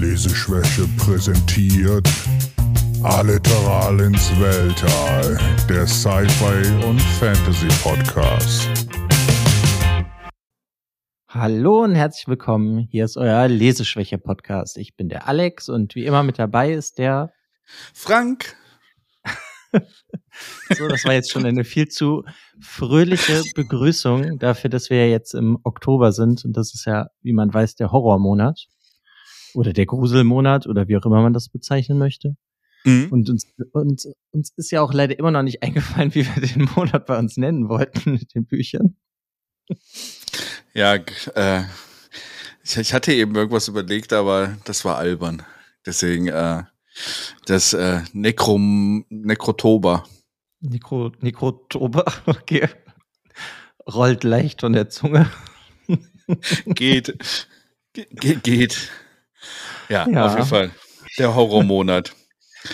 Leseschwäche präsentiert Alliteral ins Weltall, der Sci-Fi und Fantasy Podcast. Hallo und herzlich willkommen. Hier ist euer Leseschwäche-Podcast. Ich bin der Alex und wie immer mit dabei ist der Frank. so, das war jetzt schon eine viel zu fröhliche Begrüßung dafür, dass wir ja jetzt im Oktober sind und das ist ja, wie man weiß, der Horrormonat oder der Gruselmonat oder wie auch immer man das bezeichnen möchte. Mhm. Und uns, und uns ist ja auch leider immer noch nicht eingefallen, wie wir den Monat bei uns nennen wollten mit den Büchern. Ja, äh, ich, ich hatte eben irgendwas überlegt, aber das war albern. Deswegen äh, das äh, Nekrom, Nekrotober. Nekro, Nekrotober, okay. Rollt leicht von der Zunge. geht. Ge geht. Ja, ja, auf jeden Fall. Der Horrormonat.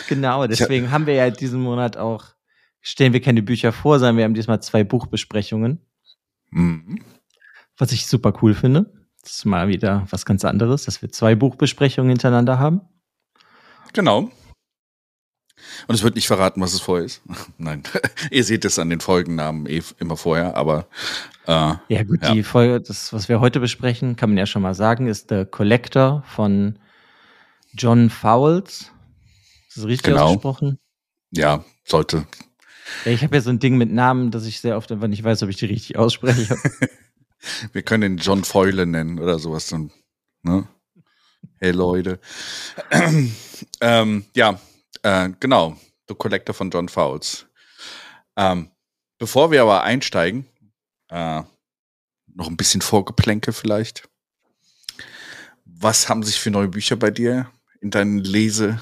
Genau, deswegen haben wir ja diesen Monat auch, stellen wir keine Bücher vor, sondern wir haben diesmal zwei Buchbesprechungen. Mhm. Was ich super cool finde. Das ist mal wieder was ganz anderes, dass wir zwei Buchbesprechungen hintereinander haben. Genau. Und es wird nicht verraten, was es vorher ist. Nein, ihr seht es an den Folgennamen eh immer vorher, aber äh, ja gut, ja. die Folge, das, was wir heute besprechen, kann man ja schon mal sagen, ist The Collector von John Fowles. Ist das richtig genau. ausgesprochen? Ja, sollte. Ich habe ja so ein Ding mit Namen, dass ich sehr oft einfach nicht weiß, ob ich die richtig ausspreche. wir können ihn John Foyle nennen oder sowas. Dann, ne? Hey Leute. ähm, ja, äh, genau. The Collector von John Fowles. Ähm, bevor wir aber einsteigen, äh, noch ein bisschen Vorgeplänke vielleicht. Was haben sich für neue Bücher bei dir in deinen Lesereichtum,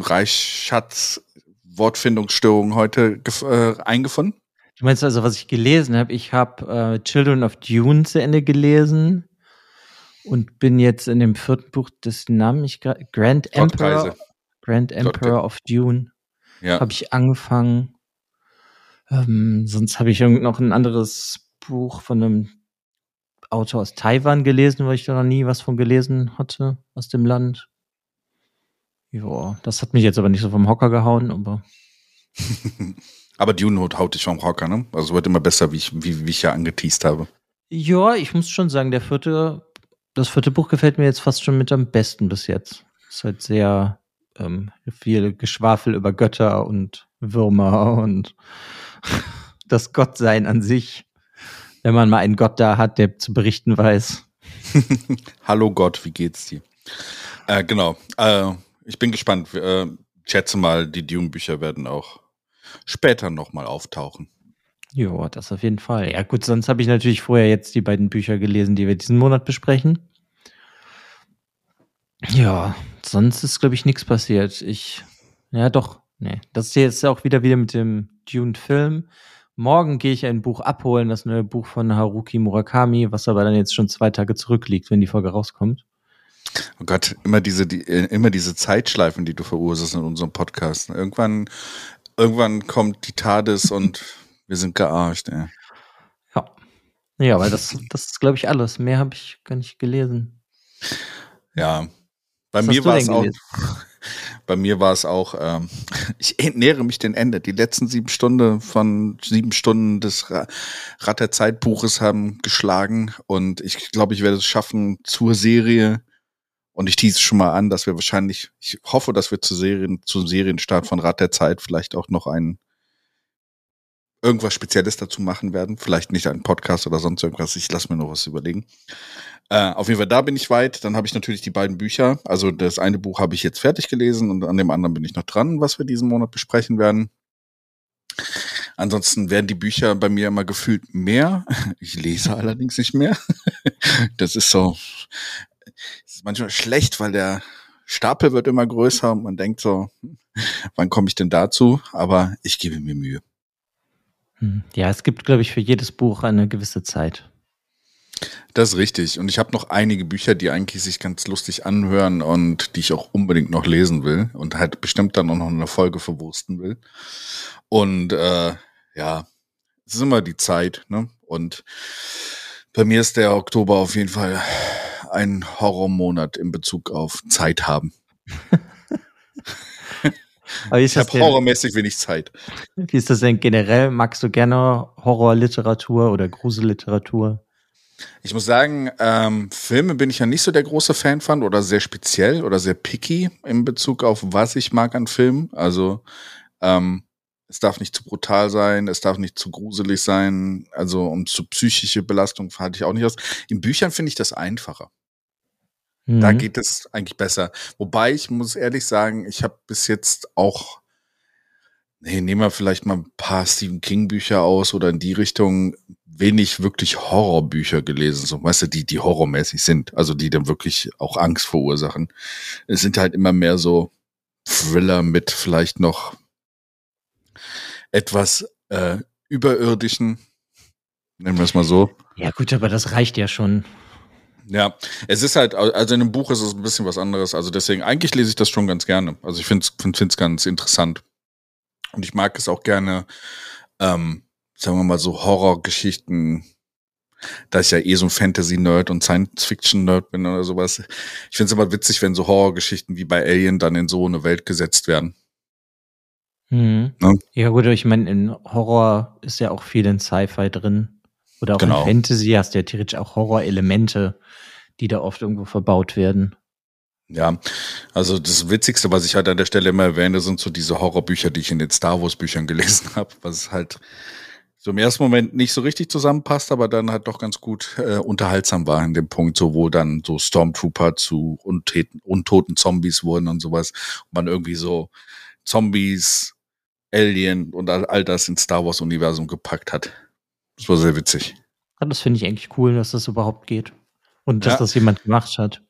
Reichschatz, Wortfindungsstörungen heute äh, eingefunden? Du meinst also, was ich gelesen habe? Ich habe äh, Children of Dune zu Ende gelesen und bin jetzt in dem vierten Buch des Namen ich Grand Emperor Grand Emperor of Dune ja. habe ich angefangen. Ähm, sonst habe ich noch ein anderes Buch von einem Autor aus Taiwan gelesen, weil ich da noch nie was von gelesen hatte aus dem Land. Ja, das hat mich jetzt aber nicht so vom Hocker gehauen, aber. aber Dune haut dich vom Hocker, ne? Also wird immer besser, wie ich, wie, wie ich ja angeteased habe. Ja, ich muss schon sagen, der vierte das vierte Buch gefällt mir jetzt fast schon mit am besten bis jetzt. ist halt sehr ähm, viel Geschwafel über Götter und Würmer und das Gottsein an sich. Wenn man mal einen Gott da hat, der zu berichten weiß. Hallo Gott, wie geht's dir? Äh, genau. Äh, ich bin gespannt. Äh, ich schätze mal, die Dune-Bücher werden auch später nochmal auftauchen. Ja, das auf jeden Fall. Ja, gut, sonst habe ich natürlich vorher jetzt die beiden Bücher gelesen, die wir diesen Monat besprechen. Ja, sonst ist, glaube ich, nichts passiert. Ich, ja, doch, nee. Das ist jetzt auch wieder wieder mit dem Dune-Film. Morgen gehe ich ein Buch abholen, das neue Buch von Haruki Murakami, was aber dann jetzt schon zwei Tage zurückliegt, wenn die Folge rauskommt. Oh Gott, immer diese, die, immer diese Zeitschleifen, die du verursachst in unserem Podcast. Irgendwann, irgendwann kommt die TARDIS und wir sind gearscht, ey. Ja. Ja, weil das, das ist, glaube ich, alles. Mehr habe ich gar nicht gelesen. Ja. Bei Was mir war es auch. Bei mir war es auch, ähm, ich nähere mich dem Ende. Die letzten sieben Stunden von sieben Stunden des Rad der Zeitbuches haben geschlagen und ich glaube, ich werde es schaffen zur Serie. Und ich tease schon mal an, dass wir wahrscheinlich, ich hoffe, dass wir zu Serien, zum Serienstart von Rad der Zeit vielleicht auch noch einen irgendwas Spezielles dazu machen werden. Vielleicht nicht einen Podcast oder sonst irgendwas. Ich lasse mir noch was überlegen. Äh, auf jeden Fall, da bin ich weit. Dann habe ich natürlich die beiden Bücher. Also das eine Buch habe ich jetzt fertig gelesen und an dem anderen bin ich noch dran, was wir diesen Monat besprechen werden. Ansonsten werden die Bücher bei mir immer gefühlt mehr. Ich lese allerdings nicht mehr. Das ist so, das ist manchmal schlecht, weil der Stapel wird immer größer und man denkt so, wann komme ich denn dazu? Aber ich gebe mir Mühe. Hm. Ja, es gibt, glaube ich, für jedes Buch eine gewisse Zeit. Das ist richtig. Und ich habe noch einige Bücher, die eigentlich sich ganz lustig anhören und die ich auch unbedingt noch lesen will und halt bestimmt dann auch noch eine Folge verwursten will. Und äh, ja, es ist immer die Zeit, ne? Und bei mir ist der Oktober auf jeden Fall einen Horrormonat in Bezug auf Zeit haben. ich habe horrormäßig wenig Zeit. Wie ist das denn generell? Magst du gerne Horrorliteratur oder Gruselliteratur? Ich muss sagen, ähm, Filme bin ich ja nicht so der große Fan von oder sehr speziell oder sehr picky in Bezug auf was ich mag an Filmen. Also ähm, es darf nicht zu brutal sein, es darf nicht zu gruselig sein, also um zu psychische Belastung halte ich auch nicht aus. In Büchern finde ich das einfacher. Mhm. Da geht es eigentlich besser. Wobei ich muss ehrlich sagen, ich habe bis jetzt auch, nee, nehmen wir vielleicht mal ein paar Stephen King Bücher aus oder in die Richtung wenig wirklich Horrorbücher gelesen, so weißt du, die die horrormäßig sind, also die dann wirklich auch Angst verursachen. Es sind halt immer mehr so Thriller mit vielleicht noch etwas äh, überirdischen, nennen wir es mal so. Ja gut, aber das reicht ja schon. Ja, es ist halt, also in einem Buch ist es ein bisschen was anderes. Also deswegen, eigentlich lese ich das schon ganz gerne. Also ich finde es ganz interessant. Und ich mag es auch gerne, ähm, sagen wir mal so Horrorgeschichten, da ich ja eh so ein Fantasy-Nerd und Science-Fiction-Nerd bin oder sowas. Ich finde es immer witzig, wenn so Horrorgeschichten wie bei Alien dann in so eine Welt gesetzt werden. Mhm. Ne? Ja gut, ich meine, in Horror ist ja auch viel in Sci-Fi drin. Oder auch genau. in Fantasy hast du ja theoretisch auch Horror-Elemente, die da oft irgendwo verbaut werden. Ja, also das Witzigste, was ich halt an der Stelle immer erwähne, sind so diese Horrorbücher, die ich in den Star Wars-Büchern gelesen habe, was halt so im ersten Moment nicht so richtig zusammenpasst, aber dann halt doch ganz gut äh, unterhaltsam war in dem Punkt, so wo dann so Stormtrooper zu untoten, untoten Zombies wurden und sowas. Und man irgendwie so Zombies, Alien und all, all das ins Star Wars-Universum gepackt hat. Das war sehr witzig. Das finde ich eigentlich cool, dass das überhaupt geht. Und dass ja. das jemand gemacht hat.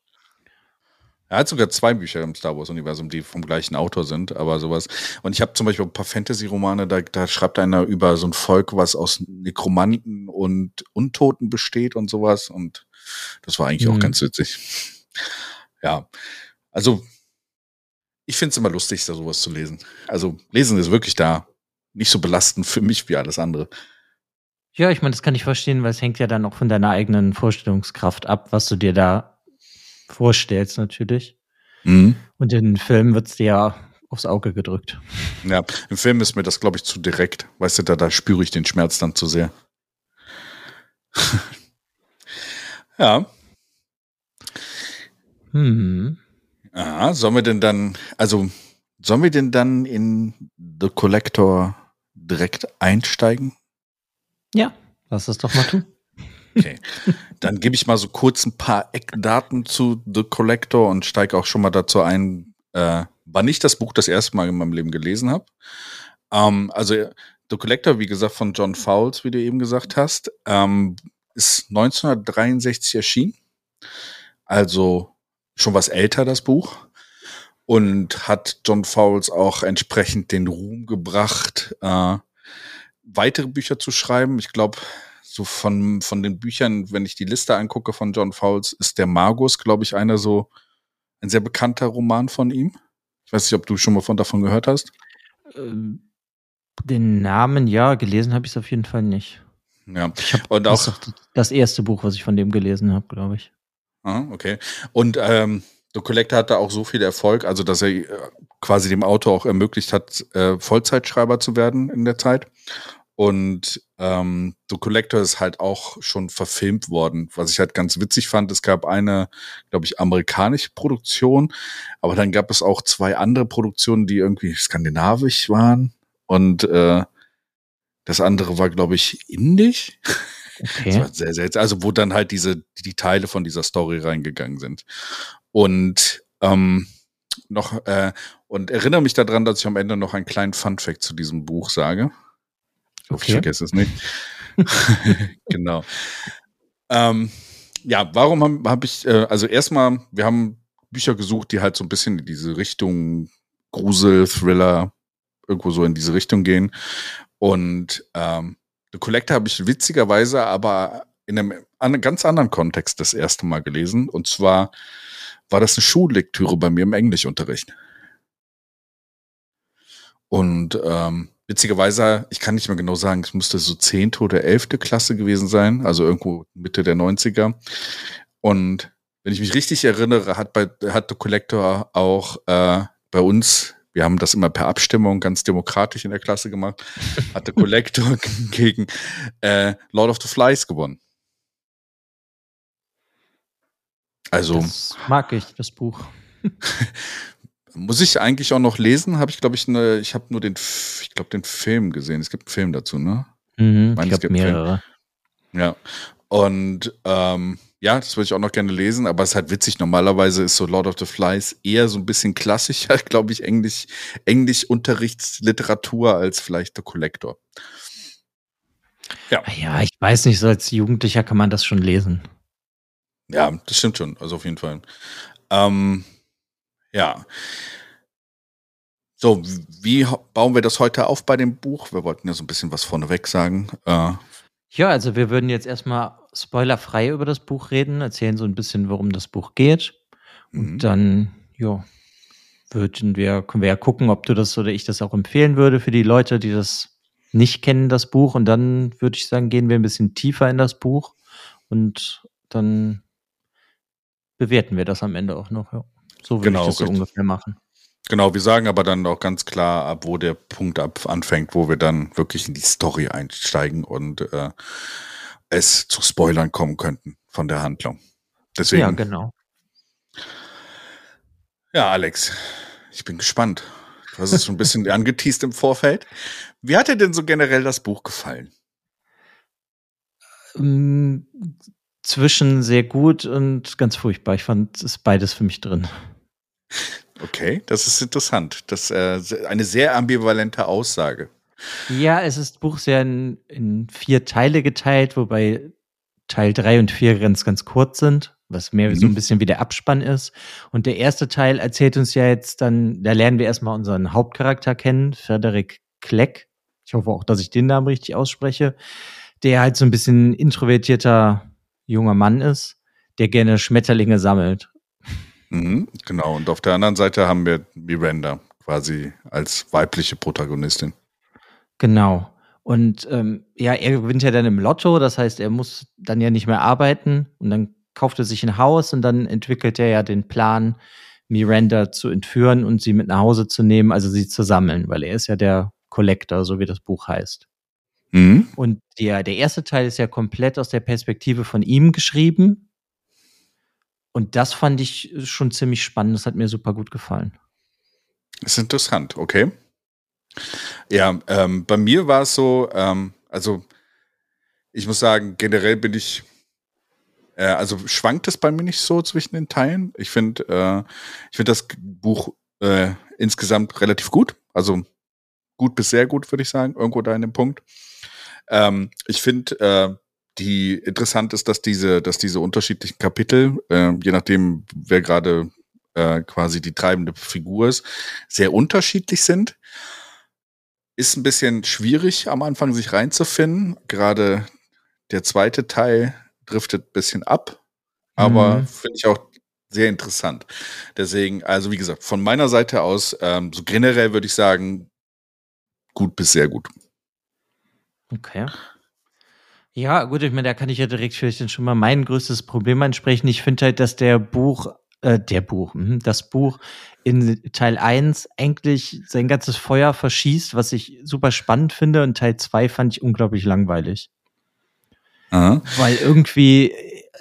Er hat sogar zwei Bücher im Star Wars-Universum, die vom gleichen Autor sind, aber sowas. Und ich habe zum Beispiel ein paar Fantasy-Romane, da, da schreibt einer über so ein Volk, was aus Nekromanten und Untoten besteht und sowas. Und das war eigentlich mhm. auch ganz witzig. Ja. Also, ich finde es immer lustig, da sowas zu lesen. Also, lesen ist wirklich da nicht so belastend für mich wie alles andere. Ja, ich meine, das kann ich verstehen, weil es hängt ja dann auch von deiner eigenen Vorstellungskraft ab, was du dir da vorstellst, natürlich. Mhm. Und in den Film wird es dir ja aufs Auge gedrückt. Ja, im Film ist mir das, glaube ich, zu direkt. Weißt du, da, da spüre ich den Schmerz dann zu sehr. ja. Hm. Ja, sollen wir denn dann, also, sollen wir denn dann in The Collector direkt einsteigen? Ja, lass es doch mal tun. Okay. Dann gebe ich mal so kurz ein paar Eckdaten zu The Collector und steige auch schon mal dazu ein, äh, wann ich das Buch das erste Mal in meinem Leben gelesen habe. Ähm, also The Collector, wie gesagt, von John Fowles, wie du eben gesagt hast, ähm, ist 1963 erschienen. Also schon was älter, das Buch. Und hat John Fowles auch entsprechend den Ruhm gebracht, äh, weitere Bücher zu schreiben. Ich glaube, so von, von den Büchern, wenn ich die Liste angucke von John Fowles, ist der Magus, glaube ich, einer so, ein sehr bekannter Roman von ihm. Ich weiß nicht, ob du schon mal von davon gehört hast. Ähm, den Namen, ja, gelesen habe ich es auf jeden Fall nicht. Ja, und auch das, das erste Buch, was ich von dem gelesen habe, glaube ich. Ah, okay. Und ähm, The Collector hatte auch so viel Erfolg, also dass er äh, quasi dem Autor auch ermöglicht hat, äh, Vollzeitschreiber zu werden in der Zeit. Und ähm, The Collector ist halt auch schon verfilmt worden, was ich halt ganz witzig fand. Es gab eine, glaube ich, amerikanische Produktion, aber dann gab es auch zwei andere Produktionen, die irgendwie skandinavisch waren. Und äh, das andere war, glaube ich, indisch. Okay. Das war sehr seltsam. Also wo dann halt diese die Teile von dieser Story reingegangen sind. Und ähm, noch äh, und erinnere mich daran, dass ich am Ende noch einen kleinen Funfact zu diesem Buch sage. Ich hoffe, okay. ich vergesse es nicht. genau. Ähm, ja, warum habe hab ich, äh, also erstmal, wir haben Bücher gesucht, die halt so ein bisschen in diese Richtung Grusel, Thriller, irgendwo so in diese Richtung gehen. Und ähm, The Collector habe ich witzigerweise aber in einem, einem ganz anderen Kontext das erste Mal gelesen. Und zwar war das eine Schullektüre bei mir im Englischunterricht. Und ähm, witzigerweise, ich kann nicht mehr genau sagen, es müsste so zehnte oder elfte Klasse gewesen sein, also irgendwo Mitte der 90er. Und wenn ich mich richtig erinnere, hat bei hat The Collector auch äh, bei uns, wir haben das immer per Abstimmung ganz demokratisch in der Klasse gemacht, hat The Collector gegen äh, Lord of the Flies gewonnen. Also das mag ich das Buch. muss ich eigentlich auch noch lesen? Habe ich glaube ich eine, ich habe nur den, ich glaube den Film gesehen. Es gibt einen Film dazu, ne? Mhm, ich, ich glaube mehrere. Ja. Und ähm, ja, das würde ich auch noch gerne lesen, aber es ist halt witzig. Normalerweise ist so Lord of the Flies eher so ein bisschen klassischer, glaube ich, Englisch, Englisch-Unterrichtsliteratur als vielleicht The Collector. Ja. ja, ich weiß nicht, so als Jugendlicher kann man das schon lesen. Ja, das stimmt schon, also auf jeden Fall. Ähm, ja. So, wie bauen wir das heute auf bei dem Buch? Wir wollten ja so ein bisschen was vorneweg sagen. Äh, ja, also wir würden jetzt erstmal spoilerfrei über das Buch reden, erzählen so ein bisschen, worum das Buch geht. Und mhm. dann, ja, würden wir, können wir ja gucken, ob du das oder ich das auch empfehlen würde für die Leute, die das nicht kennen, das Buch. Und dann würde ich sagen, gehen wir ein bisschen tiefer in das Buch und dann bewerten wir das am Ende auch noch. Ja. So würde genau, ich das so ungefähr machen. Genau, wir sagen aber dann auch ganz klar, ab wo der Punkt ab anfängt, wo wir dann wirklich in die Story einsteigen und äh, es zu Spoilern kommen könnten von der Handlung. Deswegen. Ja, genau. Ja, Alex, ich bin gespannt. Du hast es schon ein bisschen angeteased im Vorfeld. Wie hat dir denn so generell das Buch gefallen? Zwischen sehr gut und ganz furchtbar. Ich fand es beides für mich drin. Okay, das ist interessant. Das ist äh, eine sehr ambivalente Aussage. Ja, es ist Buch sehr in, in vier Teile geteilt, wobei Teil drei und vier ganz, ganz kurz sind, was mehr mhm. so ein bisschen wie der Abspann ist. Und der erste Teil erzählt uns ja jetzt dann, da lernen wir erstmal unseren Hauptcharakter kennen, Frederik Kleck. Ich hoffe auch, dass ich den Namen richtig ausspreche. Der halt so ein bisschen introvertierter junger Mann ist, der gerne Schmetterlinge sammelt. Mhm, genau, und auf der anderen Seite haben wir Miranda quasi als weibliche Protagonistin. Genau. Und ähm, ja, er gewinnt ja dann im Lotto, das heißt, er muss dann ja nicht mehr arbeiten und dann kauft er sich ein Haus und dann entwickelt er ja den Plan, Miranda zu entführen und sie mit nach Hause zu nehmen, also sie zu sammeln, weil er ist ja der Collector, so wie das Buch heißt. Mhm. Und der, der erste Teil ist ja komplett aus der Perspektive von ihm geschrieben. Und das fand ich schon ziemlich spannend. Das hat mir super gut gefallen. Das ist interessant, okay. Ja, ähm, bei mir war es so, ähm, also ich muss sagen, generell bin ich, äh, also schwankt es bei mir nicht so zwischen den Teilen. Ich finde, äh, ich finde das Buch äh, insgesamt relativ gut. Also gut bis sehr gut, würde ich sagen, irgendwo da in dem Punkt. Ähm, ich finde, äh, die interessant ist, dass diese, dass diese unterschiedlichen Kapitel, äh, je nachdem, wer gerade äh, quasi die treibende Figur ist, sehr unterschiedlich sind. Ist ein bisschen schwierig am Anfang sich reinzufinden. Gerade der zweite Teil driftet ein bisschen ab, aber mhm. finde ich auch sehr interessant. Deswegen, also wie gesagt, von meiner Seite aus, ähm, so generell würde ich sagen, gut bis sehr gut. Okay. Ja, gut, ich meine, da kann ich ja direkt vielleicht schon mal mein größtes Problem ansprechen. Ich finde halt, dass der Buch, äh, der Buch, mh, das Buch in Teil 1 eigentlich sein ganzes Feuer verschießt, was ich super spannend finde. Und Teil 2 fand ich unglaublich langweilig. Aha. Weil irgendwie,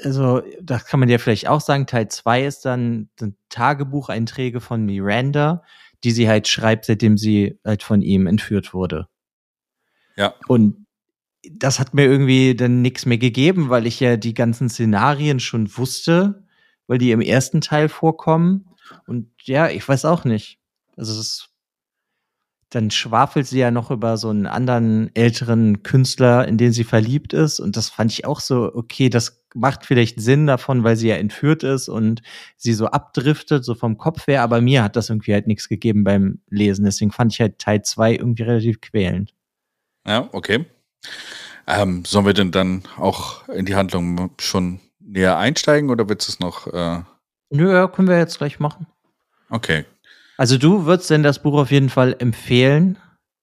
also, das kann man ja vielleicht auch sagen, Teil 2 ist dann Tagebucheinträge von Miranda, die sie halt schreibt, seitdem sie halt von ihm entführt wurde. Ja. Und das hat mir irgendwie dann nichts mehr gegeben, weil ich ja die ganzen Szenarien schon wusste, weil die im ersten Teil vorkommen. Und ja, ich weiß auch nicht. Also es ist, dann schwafelt sie ja noch über so einen anderen älteren Künstler, in den sie verliebt ist. Und das fand ich auch so, okay, das macht vielleicht Sinn davon, weil sie ja entführt ist und sie so abdriftet, so vom Kopf her. Aber mir hat das irgendwie halt nichts gegeben beim Lesen. Deswegen fand ich halt Teil zwei irgendwie relativ quälend. Ja, okay. Ähm, sollen wir denn dann auch in die Handlung schon näher einsteigen oder willst du es noch? Äh Nö, können wir jetzt gleich machen. Okay. Also du würdest denn das Buch auf jeden Fall empfehlen?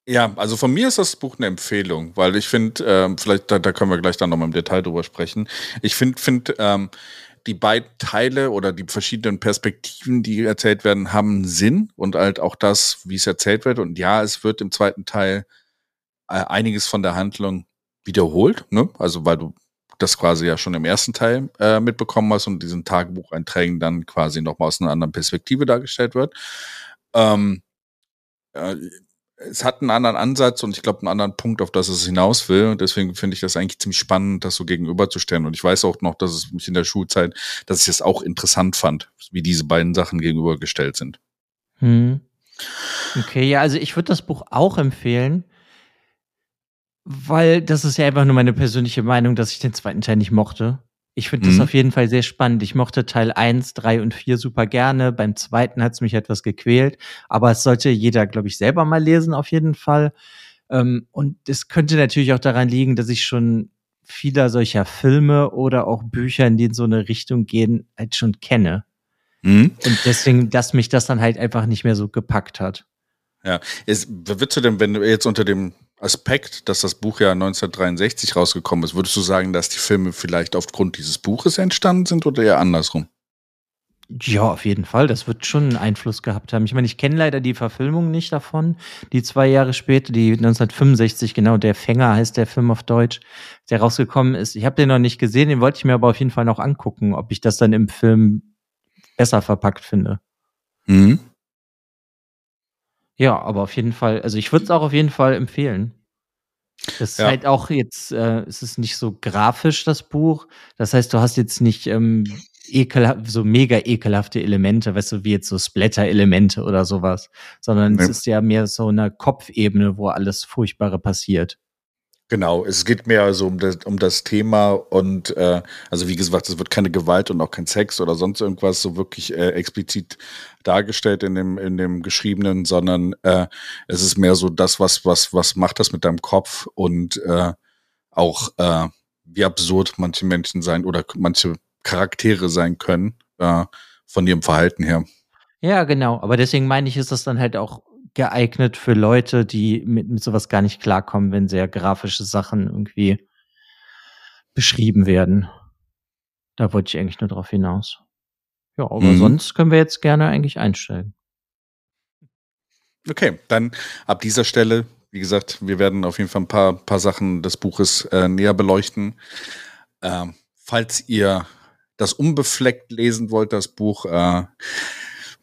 Ja, also von mir ist das Buch eine Empfehlung, weil ich finde, ähm, vielleicht da, da können wir gleich dann nochmal im Detail drüber sprechen. Ich finde, find, ähm, die beiden Teile oder die verschiedenen Perspektiven, die erzählt werden, haben Sinn und halt auch das, wie es erzählt wird. Und ja, es wird im zweiten Teil einiges von der Handlung wiederholt, ne? Also weil du das quasi ja schon im ersten Teil äh, mitbekommen hast und diesen Tagebucheinträgen dann quasi nochmal aus einer anderen Perspektive dargestellt wird. Ähm, äh, es hat einen anderen Ansatz und ich glaube einen anderen Punkt, auf das es hinaus will. Und deswegen finde ich das eigentlich ziemlich spannend, das so gegenüberzustellen. Und ich weiß auch noch, dass es mich in der Schulzeit, dass ich es auch interessant fand, wie diese beiden Sachen gegenübergestellt sind. Hm. Okay, ja, also ich würde das Buch auch empfehlen, weil das ist ja einfach nur meine persönliche Meinung, dass ich den zweiten Teil nicht mochte. Ich finde das mhm. auf jeden Fall sehr spannend. Ich mochte Teil 1, 3 und 4 super gerne. Beim zweiten hat es mich etwas gequält. Aber es sollte jeder, glaube ich, selber mal lesen, auf jeden Fall. Ähm, und es könnte natürlich auch daran liegen, dass ich schon vieler solcher Filme oder auch Bücher, die in so eine Richtung gehen, halt schon kenne. Mhm. Und deswegen, dass mich das dann halt einfach nicht mehr so gepackt hat. Ja, ist, würdest du denn, wenn du jetzt unter dem Aspekt, dass das Buch ja 1963 rausgekommen ist, würdest du sagen, dass die Filme vielleicht aufgrund dieses Buches entstanden sind oder eher andersrum? Ja, auf jeden Fall. Das wird schon einen Einfluss gehabt haben. Ich meine, ich kenne leider die Verfilmung nicht davon. Die zwei Jahre später, die 1965, genau, der Fänger heißt der Film auf Deutsch, der rausgekommen ist. Ich habe den noch nicht gesehen, den wollte ich mir aber auf jeden Fall noch angucken, ob ich das dann im Film besser verpackt finde. Mhm. Ja, aber auf jeden Fall, also ich würde es auch auf jeden Fall empfehlen. Es ist ja. halt auch jetzt, äh, es ist nicht so grafisch, das Buch. Das heißt, du hast jetzt nicht ähm, ekelhaft, so mega ekelhafte Elemente, weißt du, wie jetzt so Splatter-Elemente oder sowas, sondern ja. es ist ja mehr so eine Kopfebene, wo alles Furchtbare passiert. Genau, es geht mehr also um das, um das Thema und äh, also wie gesagt, es wird keine Gewalt und auch kein Sex oder sonst irgendwas so wirklich äh, explizit dargestellt in dem in dem geschriebenen, sondern äh, es ist mehr so das, was was was macht das mit deinem Kopf und äh, auch äh, wie absurd manche Menschen sein oder manche Charaktere sein können äh, von ihrem Verhalten her. Ja, genau. Aber deswegen meine ich, ist das dann halt auch geeignet für Leute, die mit, mit sowas gar nicht klarkommen, wenn sehr grafische Sachen irgendwie beschrieben werden. Da wollte ich eigentlich nur drauf hinaus. Ja, aber mhm. sonst können wir jetzt gerne eigentlich einsteigen. Okay, dann ab dieser Stelle, wie gesagt, wir werden auf jeden Fall ein paar, paar Sachen des Buches äh, näher beleuchten. Ähm, falls ihr das unbefleckt lesen wollt, das Buch, äh,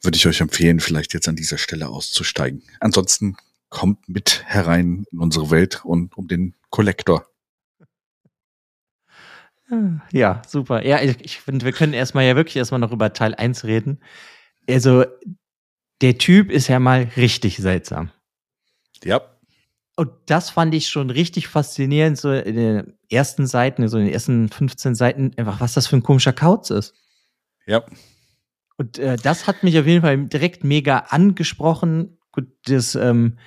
würde ich euch empfehlen, vielleicht jetzt an dieser Stelle auszusteigen. Ansonsten kommt mit herein in unsere Welt und um den Kollektor. Ja, super. Ja, ich, ich finde, wir können erstmal ja wirklich erstmal noch über Teil 1 reden. Also, der Typ ist ja mal richtig seltsam. Ja. Und das fand ich schon richtig faszinierend, so in den ersten Seiten, so in den ersten 15 Seiten, einfach was das für ein komischer Kauz ist. Ja. Und äh, das hat mich auf jeden Fall direkt mega angesprochen. Gut, das, ähm,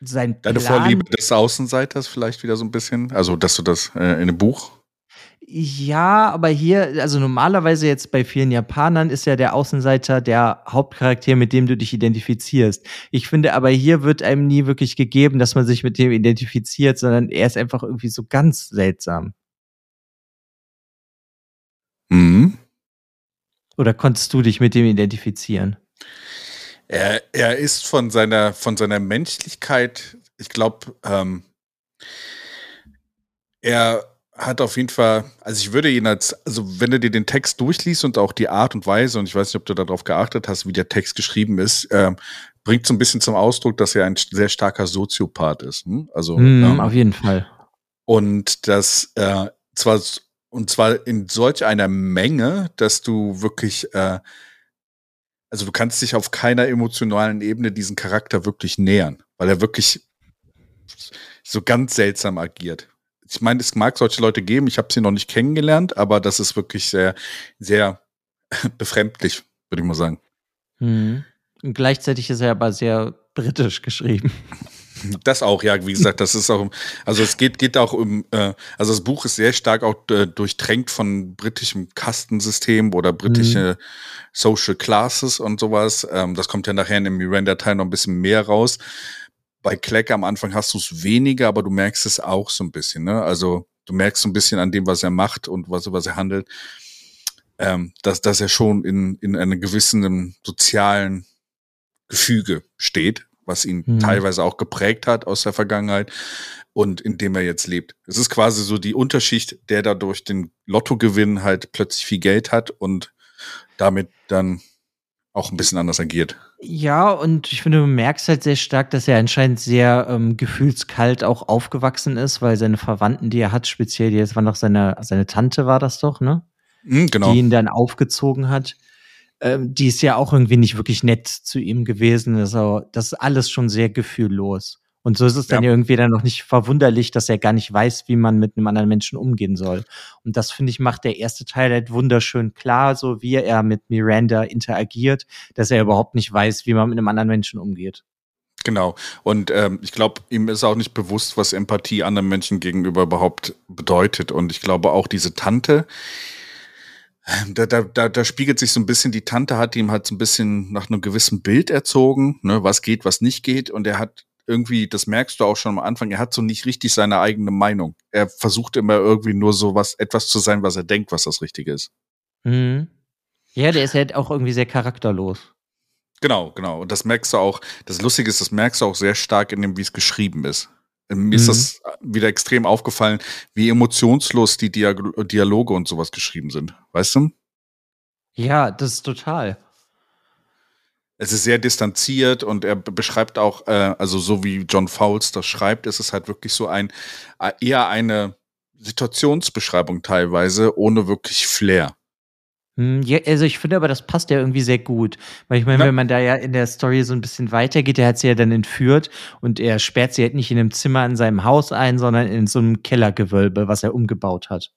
sein Deine Plan, Vorliebe des Außenseiters vielleicht wieder so ein bisschen? Also, dass du das äh, in einem Buch ja, aber hier, also normalerweise jetzt bei vielen Japanern ist ja der Außenseiter der Hauptcharakter, mit dem du dich identifizierst. Ich finde aber hier wird einem nie wirklich gegeben, dass man sich mit dem identifiziert, sondern er ist einfach irgendwie so ganz seltsam. Mhm. Oder konntest du dich mit dem identifizieren? Er, er ist von seiner, von seiner Menschlichkeit, ich glaube, ähm, er hat auf jeden Fall, also ich würde ihn als, also wenn du dir den Text durchliest und auch die Art und Weise, und ich weiß nicht, ob du darauf geachtet hast, wie der Text geschrieben ist, äh, bringt so ein bisschen zum Ausdruck, dass er ein sehr starker Soziopath ist. Hm? Also mm, ähm, auf jeden Fall. Und das äh, zwar und zwar in solch einer Menge, dass du wirklich, äh, also du kannst dich auf keiner emotionalen Ebene diesen Charakter wirklich nähern, weil er wirklich so ganz seltsam agiert. Ich meine, es mag solche Leute geben, ich habe sie noch nicht kennengelernt, aber das ist wirklich sehr, sehr befremdlich, würde ich mal sagen. Mhm. Und gleichzeitig ist er aber sehr britisch geschrieben. Das auch, ja, wie gesagt, das ist auch, also es geht, geht auch um, äh, also das Buch ist sehr stark auch äh, durchtränkt von britischem Kastensystem oder britische mhm. Social Classes und sowas. Ähm, das kommt ja nachher in dem Miranda-Teil noch ein bisschen mehr raus. Bei Kleck am Anfang hast du es weniger, aber du merkst es auch so ein bisschen, ne? Also du merkst so ein bisschen an dem, was er macht und was, was er handelt. ähm, dass, dass er schon in, in einem gewissen sozialen Gefüge steht, was ihn mhm. teilweise auch geprägt hat aus der Vergangenheit und in dem er jetzt lebt. Es ist quasi so die Unterschicht, der dadurch den Lottogewinn halt plötzlich viel Geld hat und damit dann auch ein bisschen anders agiert. Ja, und ich finde, du merkst halt sehr stark, dass er anscheinend sehr ähm, gefühlskalt auch aufgewachsen ist, weil seine Verwandten, die er hat, speziell, die, das war noch seine, seine Tante, war das doch, ne? Mhm, genau. Die ihn dann aufgezogen hat. Ähm, die ist ja auch irgendwie nicht wirklich nett zu ihm gewesen. Also, das ist alles schon sehr gefühllos. Und so ist es dann ja. irgendwie dann noch nicht verwunderlich, dass er gar nicht weiß, wie man mit einem anderen Menschen umgehen soll. Und das finde ich macht der erste Teil halt wunderschön klar, so wie er mit Miranda interagiert, dass er überhaupt nicht weiß, wie man mit einem anderen Menschen umgeht. Genau. Und ähm, ich glaube, ihm ist auch nicht bewusst, was Empathie anderen Menschen gegenüber überhaupt bedeutet. Und ich glaube auch diese Tante, da, da, da, da spiegelt sich so ein bisschen, die Tante hat ihm halt so ein bisschen nach einem gewissen Bild erzogen, ne, was geht, was nicht geht. Und er hat irgendwie, das merkst du auch schon am Anfang, er hat so nicht richtig seine eigene Meinung. Er versucht immer irgendwie nur so was, etwas zu sein, was er denkt, was das Richtige ist. Mhm. Ja, der ist halt auch irgendwie sehr charakterlos. Genau, genau. Und das merkst du auch, das Lustige ist, das merkst du auch sehr stark in dem, wie es geschrieben ist. Mir ist mhm. das wieder extrem aufgefallen, wie emotionslos die Dialoge und sowas geschrieben sind. Weißt du? Ja, das ist total es ist sehr distanziert und er beschreibt auch, äh, also so wie John Fowles das schreibt, ist es halt wirklich so ein, äh, eher eine Situationsbeschreibung teilweise, ohne wirklich Flair. Hm, ja, also ich finde aber, das passt ja irgendwie sehr gut. Weil ich meine, ja. wenn man da ja in der Story so ein bisschen weitergeht, er hat sie ja dann entführt und er sperrt sie halt nicht in einem Zimmer in seinem Haus ein, sondern in so einem Kellergewölbe, was er umgebaut hat.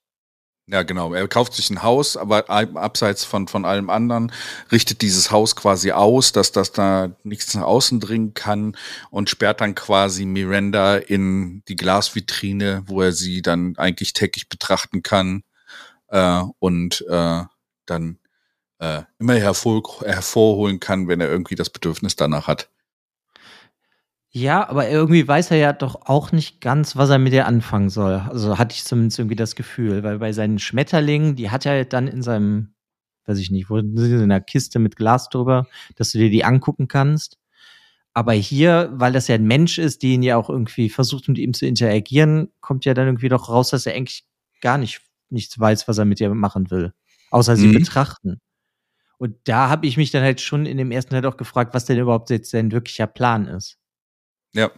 Ja, genau. Er kauft sich ein Haus, aber abseits von, von allem anderen, richtet dieses Haus quasi aus, dass das da nichts nach außen dringen kann und sperrt dann quasi Miranda in die Glasvitrine, wo er sie dann eigentlich täglich betrachten kann äh, und äh, dann äh, immer hervor, hervorholen kann, wenn er irgendwie das Bedürfnis danach hat. Ja, aber irgendwie weiß er ja doch auch nicht ganz, was er mit ihr anfangen soll. Also hatte ich zumindest irgendwie das Gefühl, weil bei seinen Schmetterlingen, die hat er dann in seinem, weiß ich nicht, wo in einer Kiste mit Glas drüber, dass du dir die angucken kannst. Aber hier, weil das ja ein Mensch ist, den ja auch irgendwie versucht, mit ihm zu interagieren, kommt ja dann irgendwie doch raus, dass er eigentlich gar nicht nichts weiß, was er mit ihr machen will. Außer sie mhm. betrachten. Und da habe ich mich dann halt schon in dem ersten Teil auch gefragt, was denn überhaupt jetzt sein wirklicher Plan ist. Ja.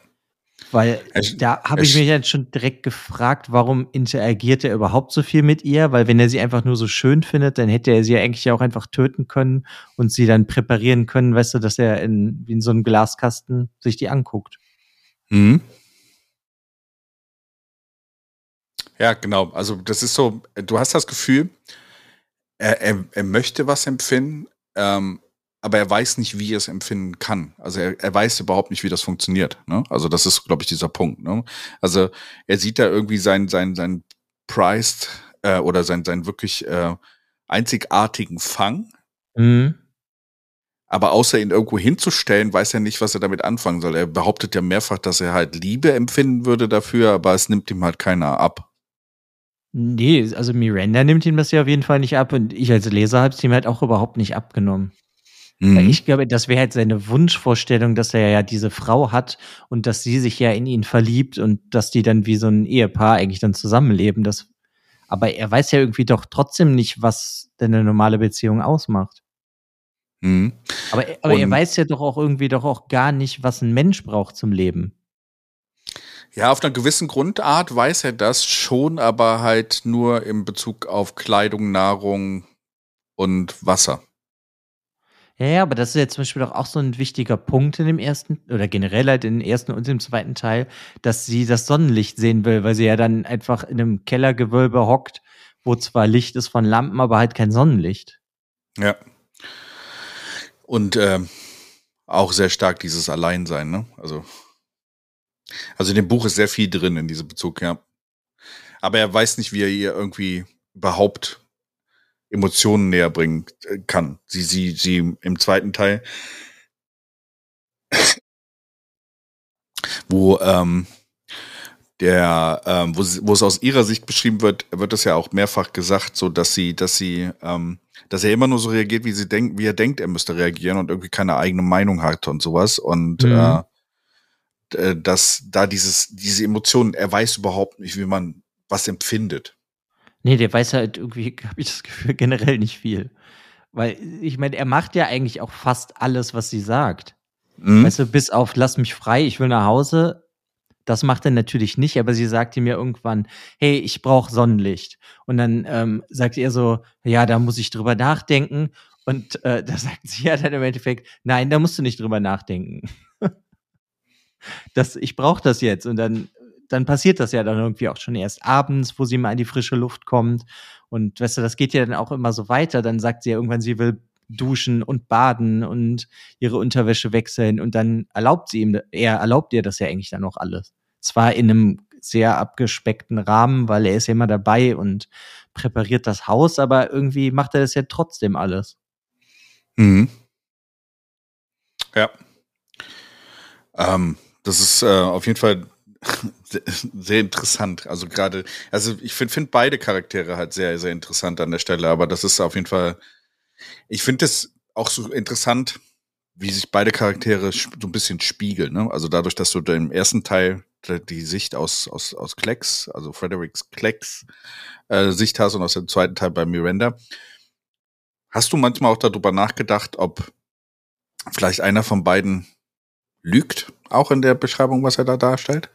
Weil es, da habe ich mich jetzt schon direkt gefragt, warum interagiert er überhaupt so viel mit ihr? Weil wenn er sie einfach nur so schön findet, dann hätte er sie ja eigentlich auch einfach töten können und sie dann präparieren können, weißt du, dass er in, in so einem Glaskasten sich die anguckt. Mhm. Ja, genau. Also das ist so, du hast das Gefühl, er, er, er möchte was empfinden, ähm, aber er weiß nicht, wie er es empfinden kann. Also er, er weiß überhaupt nicht, wie das funktioniert. Ne? Also das ist, glaube ich, dieser Punkt. Ne? Also er sieht da irgendwie sein sein sein Priced äh, oder sein sein wirklich äh, einzigartigen Fang. Mhm. Aber außer ihn irgendwo hinzustellen, weiß er nicht, was er damit anfangen soll. Er behauptet ja mehrfach, dass er halt Liebe empfinden würde dafür, aber es nimmt ihm halt keiner ab. Nee, also Miranda nimmt ihm das ja auf jeden Fall nicht ab und ich als Leser habe es ihm halt auch überhaupt nicht abgenommen. Mhm. Ich glaube, das wäre halt seine Wunschvorstellung, dass er ja diese Frau hat und dass sie sich ja in ihn verliebt und dass die dann wie so ein Ehepaar eigentlich dann zusammenleben. Das, aber er weiß ja irgendwie doch trotzdem nicht, was denn eine normale Beziehung ausmacht. Mhm. Aber, aber er weiß ja doch auch irgendwie doch auch gar nicht, was ein Mensch braucht zum Leben. Ja, auf einer gewissen Grundart weiß er das schon, aber halt nur in Bezug auf Kleidung, Nahrung und Wasser. Ja, ja, aber das ist ja zum Beispiel auch so ein wichtiger Punkt in dem ersten oder generell halt in dem ersten und im zweiten Teil, dass sie das Sonnenlicht sehen will, weil sie ja dann einfach in einem Kellergewölbe hockt, wo zwar Licht ist von Lampen, aber halt kein Sonnenlicht. Ja. Und äh, auch sehr stark dieses Alleinsein, ne? Also, also in dem Buch ist sehr viel drin in diesem Bezug, ja. Aber er weiß nicht, wie er ihr irgendwie überhaupt Emotionen näher bringen äh, kann. Sie, sie, sie im zweiten Teil, wo ähm, der, ähm, wo, wo es aus ihrer Sicht beschrieben wird, wird es ja auch mehrfach gesagt, so dass sie, dass sie ähm, dass er immer nur so reagiert, wie sie denkt, wie er denkt, er müsste reagieren und irgendwie keine eigene Meinung hat und sowas. Und mhm. äh, dass da dieses, diese Emotionen, er weiß überhaupt nicht, wie man was empfindet. Nee, der weiß halt irgendwie, habe ich das Gefühl, generell nicht viel. Weil, ich meine, er macht ja eigentlich auch fast alles, was sie sagt. Mhm. Weißt du, bis auf lass mich frei, ich will nach Hause. Das macht er natürlich nicht, aber sie sagt ihm ja irgendwann, hey, ich brauche Sonnenlicht. Und dann ähm, sagt er so, ja, da muss ich drüber nachdenken. Und äh, da sagt sie ja dann im Endeffekt, nein, da musst du nicht drüber nachdenken. Das, ich brauche das jetzt. Und dann dann passiert das ja dann irgendwie auch schon erst abends, wo sie mal in die frische Luft kommt. Und weißt du, das geht ja dann auch immer so weiter. Dann sagt sie ja irgendwann, sie will duschen und baden und ihre Unterwäsche wechseln und dann erlaubt sie ihm, er erlaubt ihr das ja eigentlich dann auch alles. Zwar in einem sehr abgespeckten Rahmen, weil er ist ja immer dabei und präpariert das Haus, aber irgendwie macht er das ja trotzdem alles. Mhm. Ja. Ähm, das ist äh, auf jeden Fall sehr interessant. Also gerade, also ich finde find beide Charaktere halt sehr, sehr interessant an der Stelle, aber das ist auf jeden Fall, ich finde es auch so interessant, wie sich beide Charaktere so ein bisschen spiegeln. Ne? Also dadurch, dass du im ersten Teil die Sicht aus, aus, aus Klecks, also Fredericks Klecks äh, Sicht hast und aus dem zweiten Teil bei Miranda. Hast du manchmal auch darüber nachgedacht, ob vielleicht einer von beiden lügt, auch in der Beschreibung, was er da darstellt?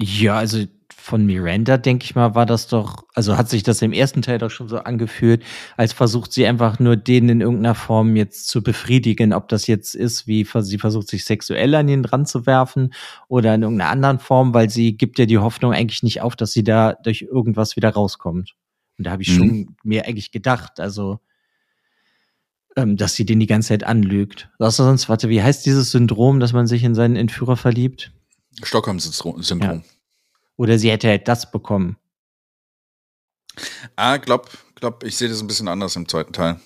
Ja, also von Miranda, denke ich mal, war das doch, also hat sich das im ersten Teil doch schon so angefühlt, als versucht sie einfach nur den in irgendeiner Form jetzt zu befriedigen, ob das jetzt ist, wie sie versucht, sich sexuell an ihn dran zu werfen oder in irgendeiner anderen Form, weil sie gibt ja die Hoffnung eigentlich nicht auf, dass sie da durch irgendwas wieder rauskommt. Und da habe ich mhm. schon mir eigentlich gedacht, also ähm, dass sie den die ganze Zeit anlügt. Was sonst, warte, wie heißt dieses Syndrom, dass man sich in seinen Entführer verliebt? Stockholm-Syndrom. Ja. Oder sie hätte halt das bekommen. Ah, glaub, glaub, ich sehe das ein bisschen anders im zweiten Teil.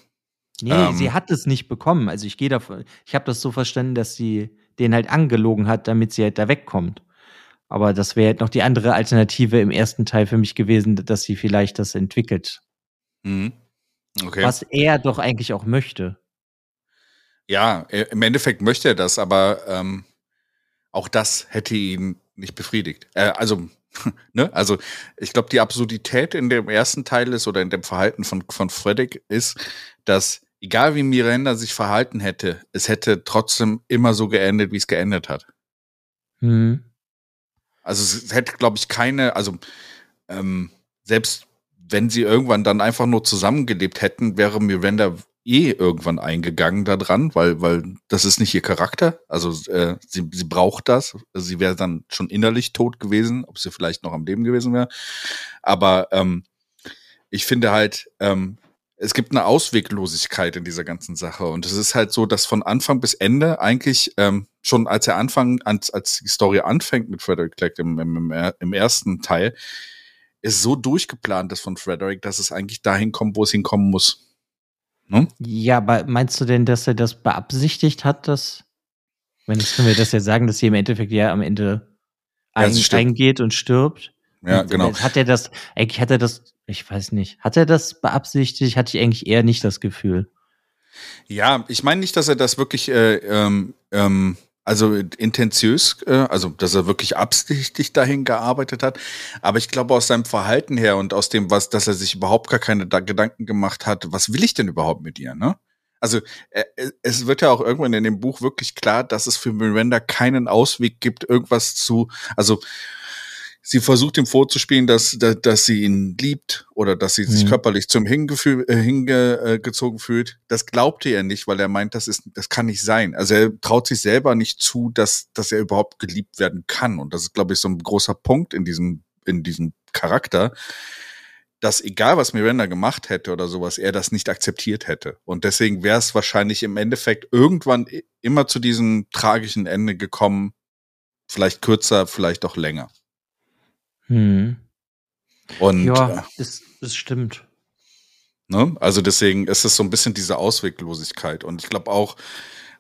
Nee, ähm, sie hat es nicht bekommen. Also ich gehe davon, ich habe das so verstanden, dass sie den halt angelogen hat, damit sie halt da wegkommt. Aber das wäre halt noch die andere Alternative im ersten Teil für mich gewesen, dass sie vielleicht das entwickelt. Mhm. Okay. Was er doch eigentlich auch möchte. Ja, im Endeffekt möchte er das, aber ähm, auch das hätte ihn nicht befriedigt. Äh, also, ne? Also, ich glaube, die Absurdität in dem ersten Teil ist oder in dem Verhalten von, von Fredrik ist, dass egal wie Miranda sich verhalten hätte, es hätte trotzdem immer so geendet, wie es geendet hat. Mhm. Also es hätte, glaube ich, keine, also ähm, selbst wenn sie irgendwann dann einfach nur zusammengelebt hätten, wäre Miranda eh irgendwann eingegangen daran, weil, weil das ist nicht ihr Charakter. Also äh, sie, sie braucht das. Sie wäre dann schon innerlich tot gewesen, ob sie vielleicht noch am Leben gewesen wäre. Aber ähm, ich finde halt, ähm, es gibt eine Ausweglosigkeit in dieser ganzen Sache. Und es ist halt so, dass von Anfang bis Ende eigentlich ähm, schon als er anfangen, als, als die Story anfängt mit Frederick Clark im, im, im ersten Teil, ist so durchgeplant ist von Frederick, dass es eigentlich dahin kommt, wo es hinkommen muss. Ne? Ja, aber meinst du denn, dass er das beabsichtigt hat, dass, wenn jetzt können wir das ja sagen, dass sie im Endeffekt ja am Ende ein, ja, eingeht und stirbt? Ja, genau. Hat er das, eigentlich hat er das, ich weiß nicht, hat er das beabsichtigt? Hatte ich eigentlich eher nicht das Gefühl. Ja, ich meine nicht, dass er das wirklich äh, ähm, ähm, also intentiös, äh, also dass er wirklich absichtlich dahin gearbeitet hat. Aber ich glaube aus seinem Verhalten her und aus dem, was, dass er sich überhaupt gar keine Gedanken gemacht hat, was will ich denn überhaupt mit ihr, ne? Also äh, es wird ja auch irgendwann in dem Buch wirklich klar, dass es für Miranda keinen Ausweg gibt, irgendwas zu, also sie versucht ihm vorzuspielen, dass, dass, dass sie ihn liebt oder dass sie sich mhm. körperlich zum Hingefühl, äh, hingezogen fühlt. Das glaubte er nicht, weil er meint, das ist, das kann nicht sein. Also er traut sich selber nicht zu, dass, dass er überhaupt geliebt werden kann. Und das ist, glaube ich, so ein großer Punkt in diesem, in diesem Charakter, dass egal was Miranda gemacht hätte oder sowas, er das nicht akzeptiert hätte. Und deswegen wäre es wahrscheinlich im Endeffekt irgendwann immer zu diesem tragischen Ende gekommen. Vielleicht kürzer, vielleicht auch länger. Hm. Und ja, äh, das, das stimmt. Ne? Also deswegen ist es so ein bisschen diese Ausweglosigkeit. Und ich glaube auch,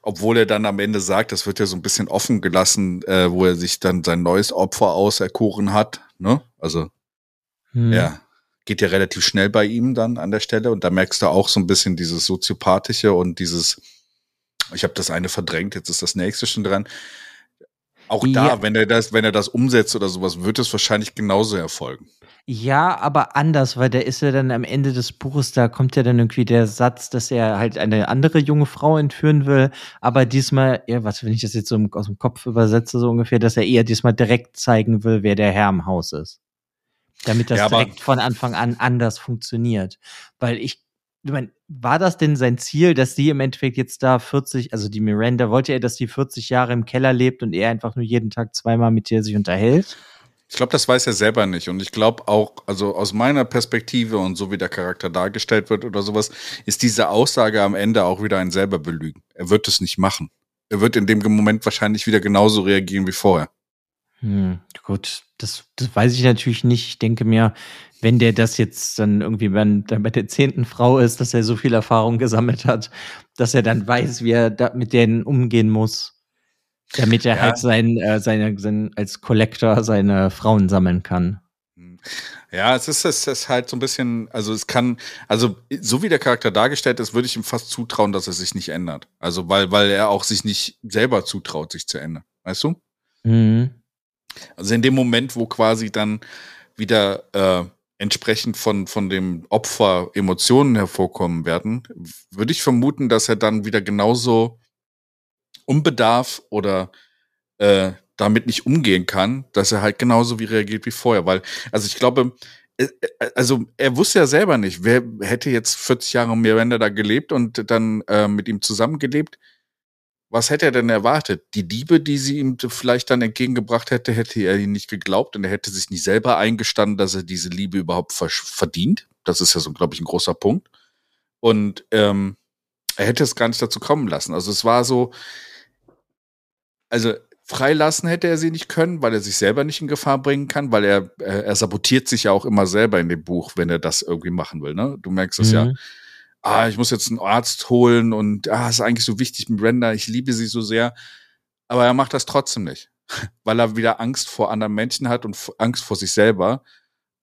obwohl er dann am Ende sagt, das wird ja so ein bisschen offen gelassen, äh, wo er sich dann sein neues Opfer auserkoren hat. Ne? Also, hm. ja, geht ja relativ schnell bei ihm dann an der Stelle und da merkst du auch so ein bisschen dieses soziopathische und dieses, ich habe das eine verdrängt, jetzt ist das nächste schon dran. Auch ja. da, wenn er das, wenn er das umsetzt oder sowas, wird es wahrscheinlich genauso erfolgen. Ja, aber anders, weil der ist ja dann am Ende des Buches, da kommt ja dann irgendwie der Satz, dass er halt eine andere junge Frau entführen will, aber diesmal, ja, was, wenn ich das jetzt so aus dem Kopf übersetze, so ungefähr, dass er eher diesmal direkt zeigen will, wer der Herr im Haus ist. Damit das ja, direkt von Anfang an anders funktioniert. Weil ich, ich meine, war das denn sein Ziel, dass die im Endeffekt jetzt da 40, also die Miranda, wollte er, dass die 40 Jahre im Keller lebt und er einfach nur jeden Tag zweimal mit ihr sich unterhält? Ich glaube, das weiß er selber nicht. Und ich glaube auch, also aus meiner Perspektive und so wie der Charakter dargestellt wird oder sowas, ist diese Aussage am Ende auch wieder ein selber belügen. Er wird es nicht machen. Er wird in dem Moment wahrscheinlich wieder genauso reagieren wie vorher. Hm, gut, das, das weiß ich natürlich nicht. Ich denke mir, wenn der das jetzt dann irgendwie wenn, dann bei der zehnten Frau ist, dass er so viel Erfahrung gesammelt hat, dass er dann weiß, wie er da mit denen umgehen muss. Damit er ja. halt sein, äh, seine, sein, als Collector seine Frauen sammeln kann. Hm. Ja, es ist, es ist halt so ein bisschen, also es kann, also so wie der Charakter dargestellt ist, würde ich ihm fast zutrauen, dass er sich nicht ändert. Also weil, weil er auch sich nicht selber zutraut, sich zu ändern. Weißt du? Mhm. Also in dem Moment, wo quasi dann wieder äh, entsprechend von, von dem Opfer Emotionen hervorkommen werden, würde ich vermuten, dass er dann wieder genauso Unbedarf oder äh, damit nicht umgehen kann, dass er halt genauso wie reagiert wie vorher. Weil, also ich glaube, äh, äh, also er wusste ja selber nicht, wer hätte jetzt 40 Jahre Miranda da gelebt und dann äh, mit ihm zusammengelebt. Was hätte er denn erwartet? Die Liebe, die sie ihm vielleicht dann entgegengebracht hätte, hätte er ihn nicht geglaubt und er hätte sich nicht selber eingestanden, dass er diese Liebe überhaupt verdient. Das ist ja so, glaube ich, ein großer Punkt. Und ähm, er hätte es gar nicht dazu kommen lassen. Also es war so, also freilassen hätte er sie nicht können, weil er sich selber nicht in Gefahr bringen kann, weil er, äh, er sabotiert sich ja auch immer selber in dem Buch, wenn er das irgendwie machen will. Ne? Du merkst es mhm. ja. Ah, ich muss jetzt einen Arzt holen und ah, ist eigentlich so wichtig mit Brenda, ich liebe sie so sehr. Aber er macht das trotzdem nicht, weil er wieder Angst vor anderen Menschen hat und Angst vor sich selber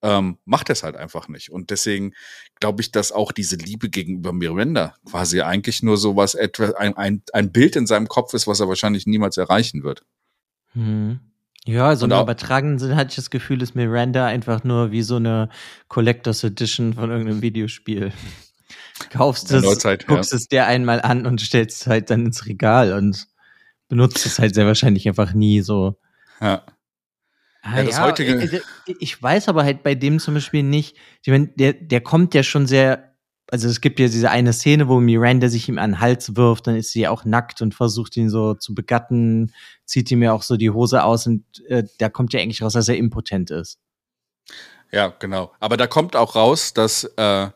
ähm, macht es halt einfach nicht. Und deswegen glaube ich, dass auch diese Liebe gegenüber Miranda quasi eigentlich nur so was, ein, ein, ein Bild in seinem Kopf ist, was er wahrscheinlich niemals erreichen wird. Hm. Ja, also im übertragenen Sinn hatte ich das Gefühl, ist Miranda einfach nur wie so eine Collectors Edition von irgendeinem Videospiel. Kaufst es, Neuzeit, guckst ja. es dir einmal an und stellst es halt dann ins Regal und benutzt es halt sehr wahrscheinlich einfach nie so. Ja. Ah, ja, das ja, heutige. Äh, äh, ich weiß aber halt bei dem zum Beispiel nicht, ich meine, der, der kommt ja schon sehr, also es gibt ja diese eine Szene, wo Miranda sich ihm an den Hals wirft, dann ist sie auch nackt und versucht ihn so zu begatten, zieht ihm ja auch so die Hose aus und äh, da kommt ja eigentlich raus, dass er impotent ist. Ja, genau. Aber da kommt auch raus, dass, äh,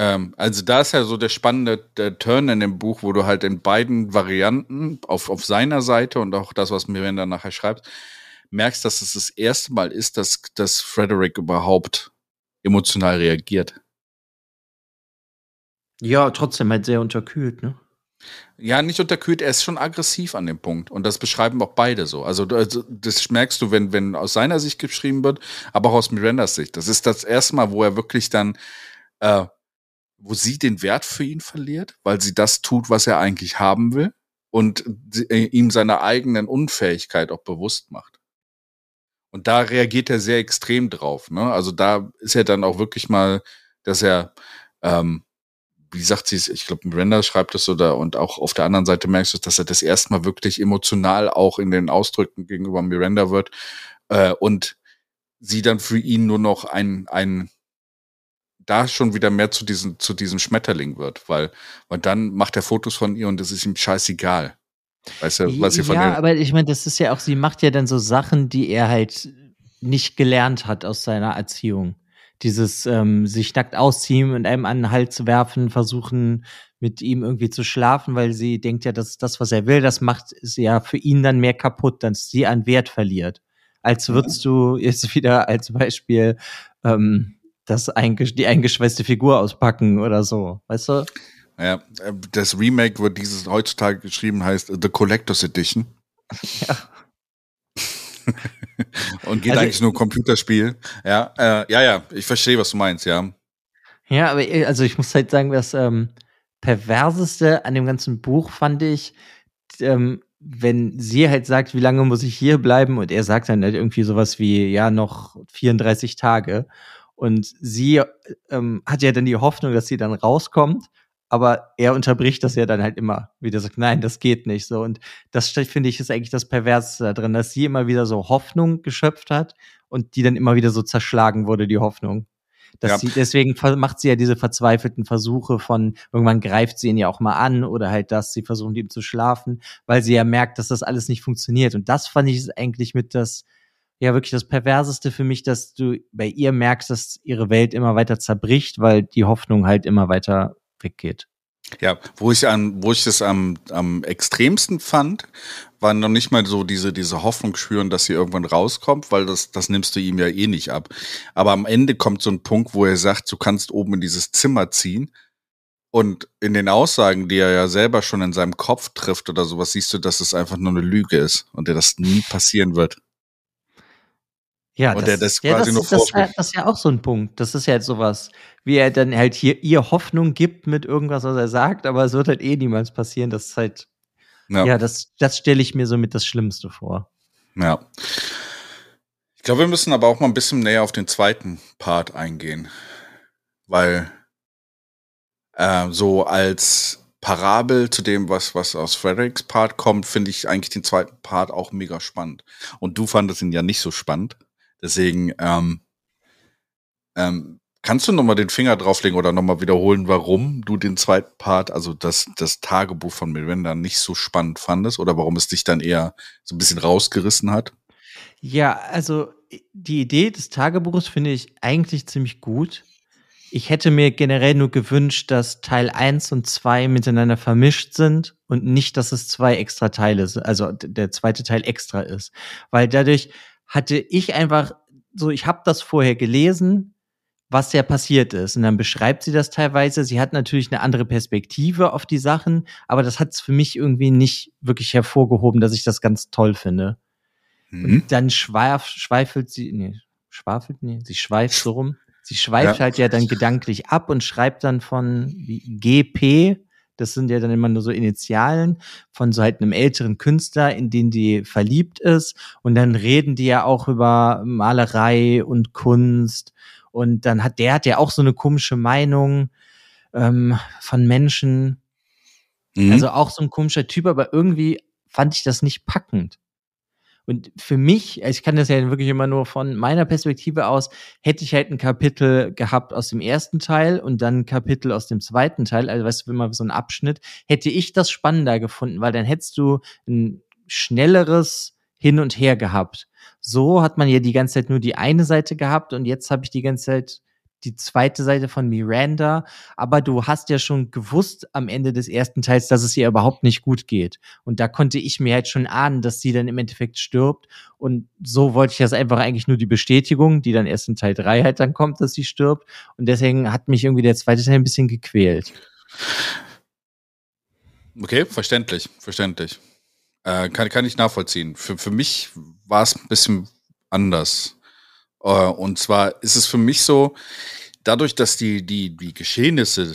ähm, also da ist ja so der spannende der Turn in dem Buch, wo du halt in beiden Varianten, auf, auf seiner Seite und auch das, was Miranda nachher schreibt, merkst, dass es das erste Mal ist, dass, dass Frederick überhaupt emotional reagiert. Ja, trotzdem halt sehr unterkühlt, ne? Ja, nicht unterkühlt, er ist schon aggressiv an dem Punkt. Und das beschreiben auch beide so. Also, also, das merkst du, wenn, wenn aus seiner Sicht geschrieben wird, aber auch aus Mirandas Sicht. Das ist das erste Mal, wo er wirklich dann, äh, wo sie den Wert für ihn verliert, weil sie das tut, was er eigentlich haben will und äh, ihm seiner eigenen Unfähigkeit auch bewusst macht. Und da reagiert er sehr extrem drauf. Ne? Also da ist er dann auch wirklich mal, dass er, ähm, wie sagt sie es, ich glaube, Miranda schreibt es oder und auch auf der anderen Seite merkst du, dass er das erstmal wirklich emotional auch in den Ausdrücken gegenüber Miranda wird äh, und sie dann für ihn nur noch ein, ein da schon wieder mehr zu diesem, zu diesem Schmetterling wird, weil, weil dann macht er Fotos von ihr und das ist ihm scheißegal. Weißt du, was sie von Ja, aber ich meine, das ist ja auch, sie macht ja dann so Sachen, die er halt nicht gelernt hat aus seiner Erziehung. Dieses ähm, sich nackt ausziehen und einem an den Hals werfen, versuchen mit ihm irgendwie zu schlafen, weil sie denkt ja, dass das, was er will, das macht es ja für ihn dann mehr kaputt, dass sie an Wert verliert. Als würdest du jetzt wieder als Beispiel ähm, das eingesch die eingeschweißte Figur auspacken oder so, weißt du? Ja, äh, das Remake wird dieses heutzutage geschrieben, heißt The Collector's Edition. Ja. und geht also, eigentlich nur Computerspiel. Ja, äh, ja, ja, ich verstehe, was du meinst, ja. Ja, aber äh, also ich muss halt sagen, das ähm, perverseste an dem ganzen Buch fand ich, ähm, wenn sie halt sagt, wie lange muss ich hier bleiben und er sagt dann halt irgendwie sowas wie, ja, noch 34 Tage. Und sie ähm, hat ja dann die Hoffnung, dass sie dann rauskommt, aber er unterbricht das ja dann halt immer wieder sagt, nein, das geht nicht so. Und das finde ich ist eigentlich das Perverse da drin, dass sie immer wieder so Hoffnung geschöpft hat und die dann immer wieder so zerschlagen wurde, die Hoffnung. Dass ja. sie, deswegen macht sie ja diese verzweifelten Versuche von, irgendwann greift sie ihn ja auch mal an oder halt das, sie versuchen ihm zu schlafen, weil sie ja merkt, dass das alles nicht funktioniert. Und das fand ich eigentlich mit das, ja wirklich das Perverseste für mich, dass du bei ihr merkst, dass ihre Welt immer weiter zerbricht, weil die Hoffnung halt immer weiter weggeht. Ja, wo ich an, wo ich das am, am extremsten fand, war noch nicht mal so diese, diese Hoffnung spüren, dass sie irgendwann rauskommt, weil das, das nimmst du ihm ja eh nicht ab. Aber am Ende kommt so ein Punkt, wo er sagt, du kannst oben in dieses Zimmer ziehen. Und in den Aussagen, die er ja selber schon in seinem Kopf trifft oder sowas, siehst du, dass es einfach nur eine Lüge ist und der das nie passieren wird. Ja, und das, der das ja, quasi das, nur das, das, das ist ja auch so ein Punkt. Das ist ja halt sowas, wie er dann halt hier ihr Hoffnung gibt mit irgendwas, was er sagt, aber es wird halt eh niemals passieren. Das ist halt, ja, ja das, das stelle ich mir so mit das Schlimmste vor. Ja. Ich glaube, wir müssen aber auch mal ein bisschen näher auf den zweiten Part eingehen. Weil äh, so als Parabel zu dem, was, was aus Fredericks Part kommt, finde ich eigentlich den zweiten Part auch mega spannend. Und du fandest ihn ja nicht so spannend. Deswegen, ähm, ähm, kannst du nochmal den Finger drauflegen oder nochmal wiederholen, warum du den zweiten Part, also das, das Tagebuch von Miranda nicht so spannend fandest oder warum es dich dann eher so ein bisschen rausgerissen hat? Ja, also die Idee des Tagebuchs finde ich eigentlich ziemlich gut. Ich hätte mir generell nur gewünscht, dass Teil 1 und 2 miteinander vermischt sind und nicht, dass es zwei extra Teile sind, also der zweite Teil extra ist. Weil dadurch hatte ich einfach so, ich habe das vorher gelesen, was ja passiert ist. Und dann beschreibt sie das teilweise. Sie hat natürlich eine andere Perspektive auf die Sachen, aber das hat es für mich irgendwie nicht wirklich hervorgehoben, dass ich das ganz toll finde. Mhm. Und dann schweif, schweifelt sie, nee, schwafelt, nee, sie schweift so rum. Sie schweift ja. halt ja dann gedanklich ab und schreibt dann von GP, das sind ja dann immer nur so Initialen von so halt einem älteren Künstler, in den die verliebt ist. Und dann reden die ja auch über Malerei und Kunst. Und dann hat der hat ja auch so eine komische Meinung ähm, von Menschen. Mhm. Also auch so ein komischer Typ, aber irgendwie fand ich das nicht packend. Und für mich, ich kann das ja wirklich immer nur von meiner Perspektive aus, hätte ich halt ein Kapitel gehabt aus dem ersten Teil und dann ein Kapitel aus dem zweiten Teil, also weißt du, immer so ein Abschnitt, hätte ich das spannender gefunden, weil dann hättest du ein schnelleres Hin und Her gehabt. So hat man ja die ganze Zeit nur die eine Seite gehabt und jetzt habe ich die ganze Zeit die zweite Seite von Miranda, aber du hast ja schon gewusst am Ende des ersten Teils, dass es ihr überhaupt nicht gut geht. Und da konnte ich mir halt schon ahnen, dass sie dann im Endeffekt stirbt. Und so wollte ich das einfach eigentlich nur die Bestätigung, die dann erst in Teil drei halt dann kommt, dass sie stirbt. Und deswegen hat mich irgendwie der zweite Teil ein bisschen gequält. Okay, verständlich, verständlich. Äh, kann, kann ich nachvollziehen. Für, für mich war es ein bisschen anders. Äh, und zwar ist es für mich so, dadurch, dass die, die, die Geschehnisse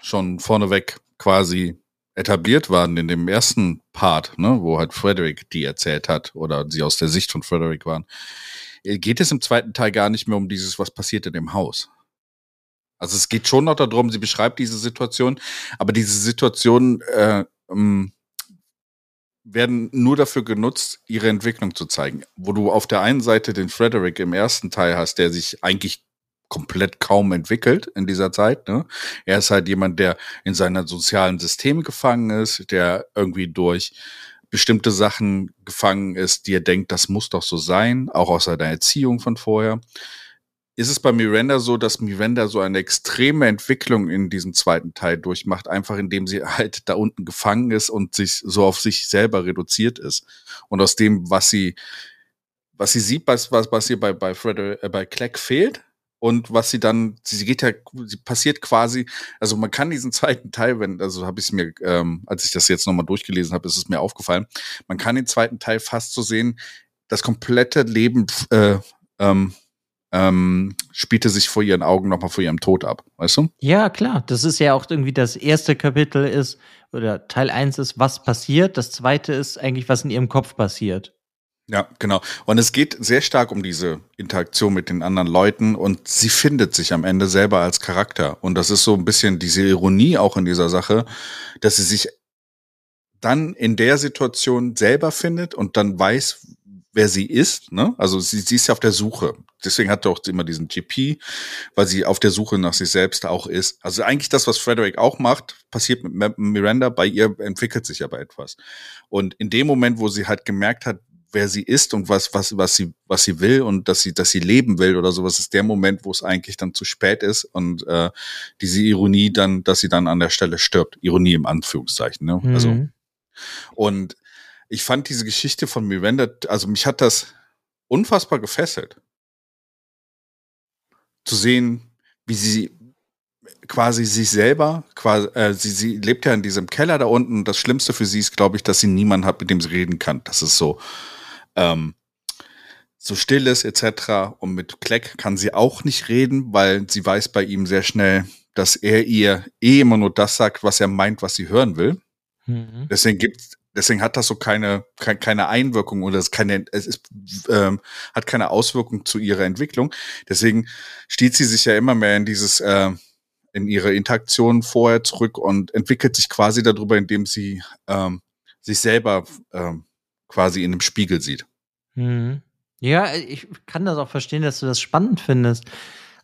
schon vorneweg quasi etabliert waren in dem ersten Part, ne, wo halt Frederick die erzählt hat oder sie aus der Sicht von Frederick waren, äh, geht es im zweiten Teil gar nicht mehr um dieses, was passiert in dem Haus. Also es geht schon noch darum, sie beschreibt diese Situation, aber diese Situation äh, ähm, werden nur dafür genutzt, ihre Entwicklung zu zeigen. Wo du auf der einen Seite den Frederick im ersten Teil hast, der sich eigentlich komplett kaum entwickelt in dieser Zeit. Ne? Er ist halt jemand, der in seiner sozialen System gefangen ist, der irgendwie durch bestimmte Sachen gefangen ist, die er denkt, das muss doch so sein, auch aus seiner Erziehung von vorher ist es bei Miranda so, dass Miranda so eine extreme Entwicklung in diesem zweiten Teil durchmacht, einfach indem sie halt da unten gefangen ist und sich so auf sich selber reduziert ist. Und aus dem, was sie, was sie sieht, was, was, was ihr bei, bei Frederick, äh, bei Clegg fehlt, und was sie dann, sie geht ja, sie passiert quasi, also man kann diesen zweiten Teil, wenn, also habe ich es mir, ähm, als ich das jetzt nochmal durchgelesen habe, ist es mir aufgefallen, man kann den zweiten Teil fast so sehen, das komplette Leben äh, ähm, ähm, spielte sich vor ihren Augen nochmal vor ihrem Tod ab, weißt du? Ja, klar. Das ist ja auch irgendwie das erste Kapitel ist, oder Teil 1 ist, was passiert. Das zweite ist eigentlich, was in ihrem Kopf passiert. Ja, genau. Und es geht sehr stark um diese Interaktion mit den anderen Leuten und sie findet sich am Ende selber als Charakter. Und das ist so ein bisschen diese Ironie auch in dieser Sache, dass sie sich dann in der Situation selber findet und dann weiß, wer sie ist. Ne? Also sie, sie ist ja auf der Suche. Deswegen hat er auch immer diesen GP, weil sie auf der Suche nach sich selbst auch ist. Also eigentlich das, was Frederick auch macht, passiert mit Miranda. Bei ihr entwickelt sich aber etwas. Und in dem Moment, wo sie halt gemerkt hat, wer sie ist und was, was, was sie, was sie will und dass sie, dass sie leben will oder sowas, ist der Moment, wo es eigentlich dann zu spät ist und äh, diese Ironie dann, dass sie dann an der Stelle stirbt. Ironie im Anführungszeichen. Ne? Also mhm. Also und ich fand diese Geschichte von Miranda, also mich hat das unfassbar gefesselt. Zu sehen, wie sie quasi sich selber, quasi, äh, sie, sie lebt ja in diesem Keller da unten. Das Schlimmste für sie ist, glaube ich, dass sie niemanden hat, mit dem sie reden kann. Das ist so, ähm, so still ist, etc. Und mit Kleck kann sie auch nicht reden, weil sie weiß bei ihm sehr schnell, dass er ihr eh immer nur das sagt, was er meint, was sie hören will. Mhm. Deswegen gibt deswegen hat das so keine, keine, Einwirkung oder es, keine, es ist, ähm, hat keine Auswirkung zu ihrer Entwicklung. Deswegen stiehlt sie sich ja immer mehr in dieses, äh, in ihre Interaktion vorher zurück und entwickelt sich quasi darüber, indem sie ähm, sich selber ähm, quasi in dem Spiegel sieht. Mhm. Ja, ich kann das auch verstehen, dass du das spannend findest.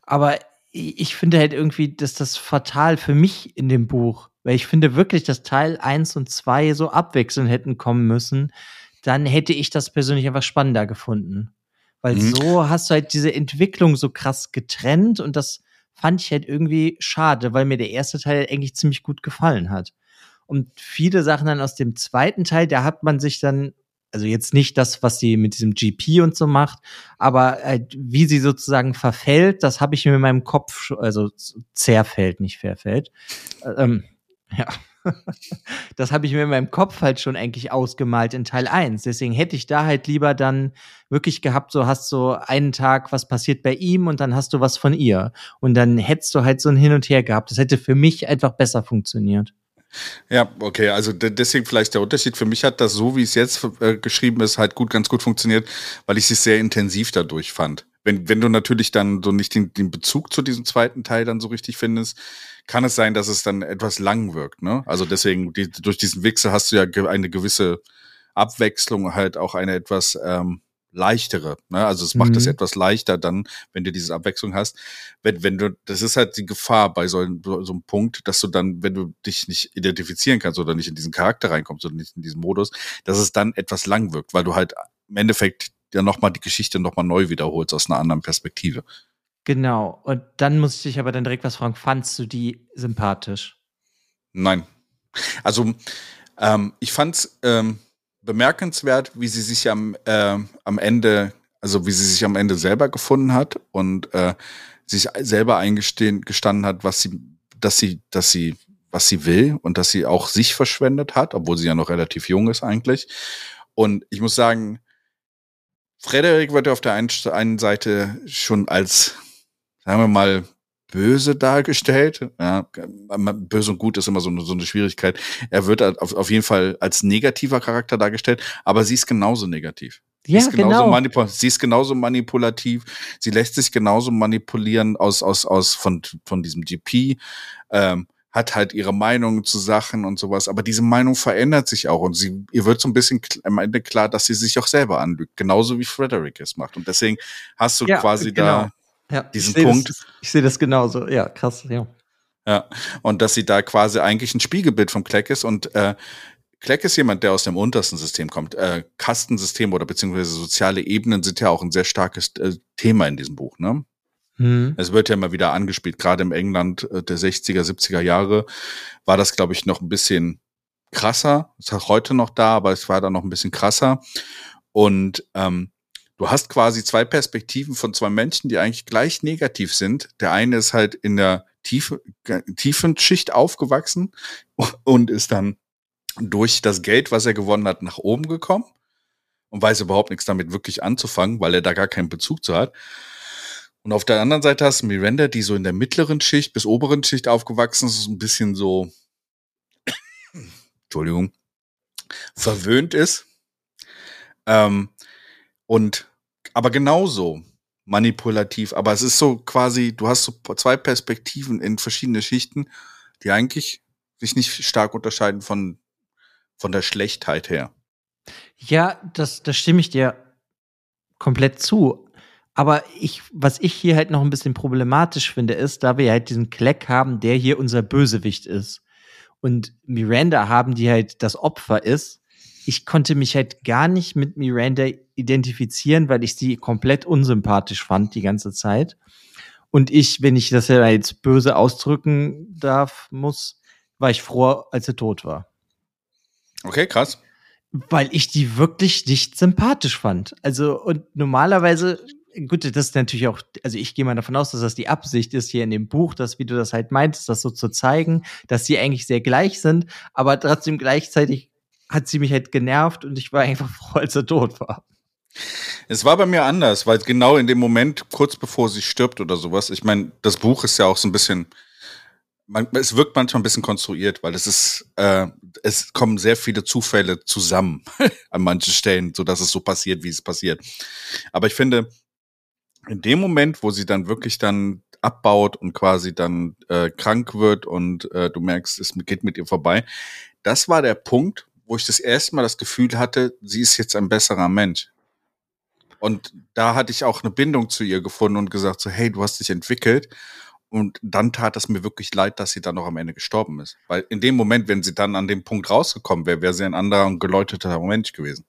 Aber ich finde halt irgendwie, dass das fatal für mich in dem Buch. Weil ich finde wirklich, dass Teil 1 und 2 so abwechselnd hätten kommen müssen. Dann hätte ich das persönlich einfach spannender gefunden. Weil mhm. so hast du halt diese Entwicklung so krass getrennt und das fand ich halt irgendwie schade, weil mir der erste Teil eigentlich ziemlich gut gefallen hat. Und viele Sachen dann aus dem zweiten Teil, da hat man sich dann also jetzt nicht das, was sie mit diesem GP und so macht, aber äh, wie sie sozusagen verfällt, das habe ich mir in meinem Kopf, also zerfällt, nicht verfällt. Äh, ähm, ja. das habe ich mir in meinem Kopf halt schon eigentlich ausgemalt in Teil 1. Deswegen hätte ich da halt lieber dann wirklich gehabt, so hast so einen Tag, was passiert bei ihm und dann hast du was von ihr. Und dann hättest du halt so ein Hin und Her gehabt. Das hätte für mich einfach besser funktioniert. Ja, okay, also deswegen vielleicht der Unterschied. Für mich hat das so, wie es jetzt äh, geschrieben ist, halt gut, ganz gut funktioniert, weil ich es sehr intensiv dadurch fand. Wenn, wenn du natürlich dann so nicht den, den Bezug zu diesem zweiten Teil dann so richtig findest, kann es sein, dass es dann etwas lang wirkt. Ne? Also deswegen, die, durch diesen Wechsel hast du ja eine gewisse Abwechslung, halt auch eine etwas ähm, leichtere. Ne? Also es macht es mhm. etwas leichter dann, wenn du diese Abwechslung hast. Wenn, wenn du, das ist halt die Gefahr bei so, so einem Punkt, dass du dann, wenn du dich nicht identifizieren kannst oder nicht in diesen Charakter reinkommst oder nicht in diesen Modus, dass es dann etwas lang wirkt, weil du halt im Endeffekt ja nochmal die Geschichte nochmal neu wiederholst aus einer anderen Perspektive. Genau. Und dann muss ich dich aber dann direkt was fragen, fandst du die sympathisch? Nein. Also, ähm, ich fand's, ähm, bemerkenswert, wie sie sich am, äh, am Ende, also wie sie sich am Ende selber gefunden hat und äh, sich selber eingestehen gestanden hat, was sie, dass sie, dass sie, was sie will und dass sie auch sich verschwendet hat, obwohl sie ja noch relativ jung ist eigentlich. Und ich muss sagen, Frederik wird auf der einen Seite schon als, sagen wir mal, böse dargestellt. Ja, böse und gut ist immer so eine, so eine Schwierigkeit. Er wird auf, auf jeden Fall als negativer Charakter dargestellt, aber sie ist genauso negativ. Sie ja, ist genauso genau. Sie ist genauso manipulativ. Sie lässt sich genauso manipulieren aus, aus, aus von, von diesem GP. Ähm, hat halt ihre Meinung zu Sachen und sowas, aber diese Meinung verändert sich auch und sie, ihr wird so ein bisschen am Ende klar, dass sie sich auch selber anlügt, genauso wie Frederick es macht. Und deswegen hast du ja, quasi genau. da ja, diesen ich Punkt. Das, ich sehe das genauso. Ja, krass, ja. Ja, und dass sie da quasi eigentlich ein Spiegelbild vom Kleck ist und äh, Kleck ist jemand, der aus dem untersten System kommt. Äh, Kastensystem oder beziehungsweise soziale Ebenen sind ja auch ein sehr starkes äh, Thema in diesem Buch, ne? Hm. Es wird ja immer wieder angespielt, gerade im England äh, der 60er, 70er Jahre war das, glaube ich, noch ein bisschen krasser. Ist heute noch da, aber es war da noch ein bisschen krasser. Und ähm, du hast quasi zwei Perspektiven von zwei Menschen, die eigentlich gleich negativ sind. Der eine ist halt in der tiefe, tiefen Schicht aufgewachsen und ist dann durch das Geld, was er gewonnen hat, nach oben gekommen. und weiß überhaupt nichts damit wirklich anzufangen, weil er da gar keinen Bezug zu hat. Und auf der anderen Seite hast du Miranda, die so in der mittleren Schicht bis oberen Schicht aufgewachsen ist, ein bisschen so, Entschuldigung, verwöhnt ist. Ähm, und aber genauso manipulativ. Aber es ist so quasi, du hast so zwei Perspektiven in verschiedene Schichten, die eigentlich sich nicht stark unterscheiden von, von der Schlechtheit her. Ja, das, das stimme ich dir komplett zu. Aber ich, was ich hier halt noch ein bisschen problematisch finde, ist, da wir halt diesen Kleck haben, der hier unser Bösewicht ist. Und Miranda haben, die halt das Opfer ist. Ich konnte mich halt gar nicht mit Miranda identifizieren, weil ich sie komplett unsympathisch fand die ganze Zeit. Und ich, wenn ich das ja jetzt böse ausdrücken darf, muss, war ich froh, als sie tot war. Okay, krass weil ich die wirklich nicht sympathisch fand. Also, und normalerweise, gut, das ist natürlich auch, also ich gehe mal davon aus, dass das die Absicht ist hier in dem Buch, dass, wie du das halt meintest, das so zu zeigen, dass sie eigentlich sehr gleich sind, aber trotzdem gleichzeitig hat sie mich halt genervt und ich war einfach froh, als er tot war. Es war bei mir anders, weil genau in dem Moment, kurz bevor sie stirbt oder sowas, ich meine, das Buch ist ja auch so ein bisschen, man, es wirkt manchmal ein bisschen konstruiert, weil es ist, äh, es kommen sehr viele Zufälle zusammen an manchen Stellen, so dass es so passiert, wie es passiert. Aber ich finde, in dem Moment, wo sie dann wirklich dann abbaut und quasi dann äh, krank wird und äh, du merkst, es geht mit ihr vorbei, das war der Punkt, wo ich das erste Mal das Gefühl hatte, sie ist jetzt ein besserer Mensch. Und da hatte ich auch eine Bindung zu ihr gefunden und gesagt so, hey, du hast dich entwickelt und dann tat es mir wirklich leid, dass sie dann noch am Ende gestorben ist. Weil in dem Moment, wenn sie dann an dem Punkt rausgekommen wäre, wäre sie ein anderer und geläuteter Mensch gewesen.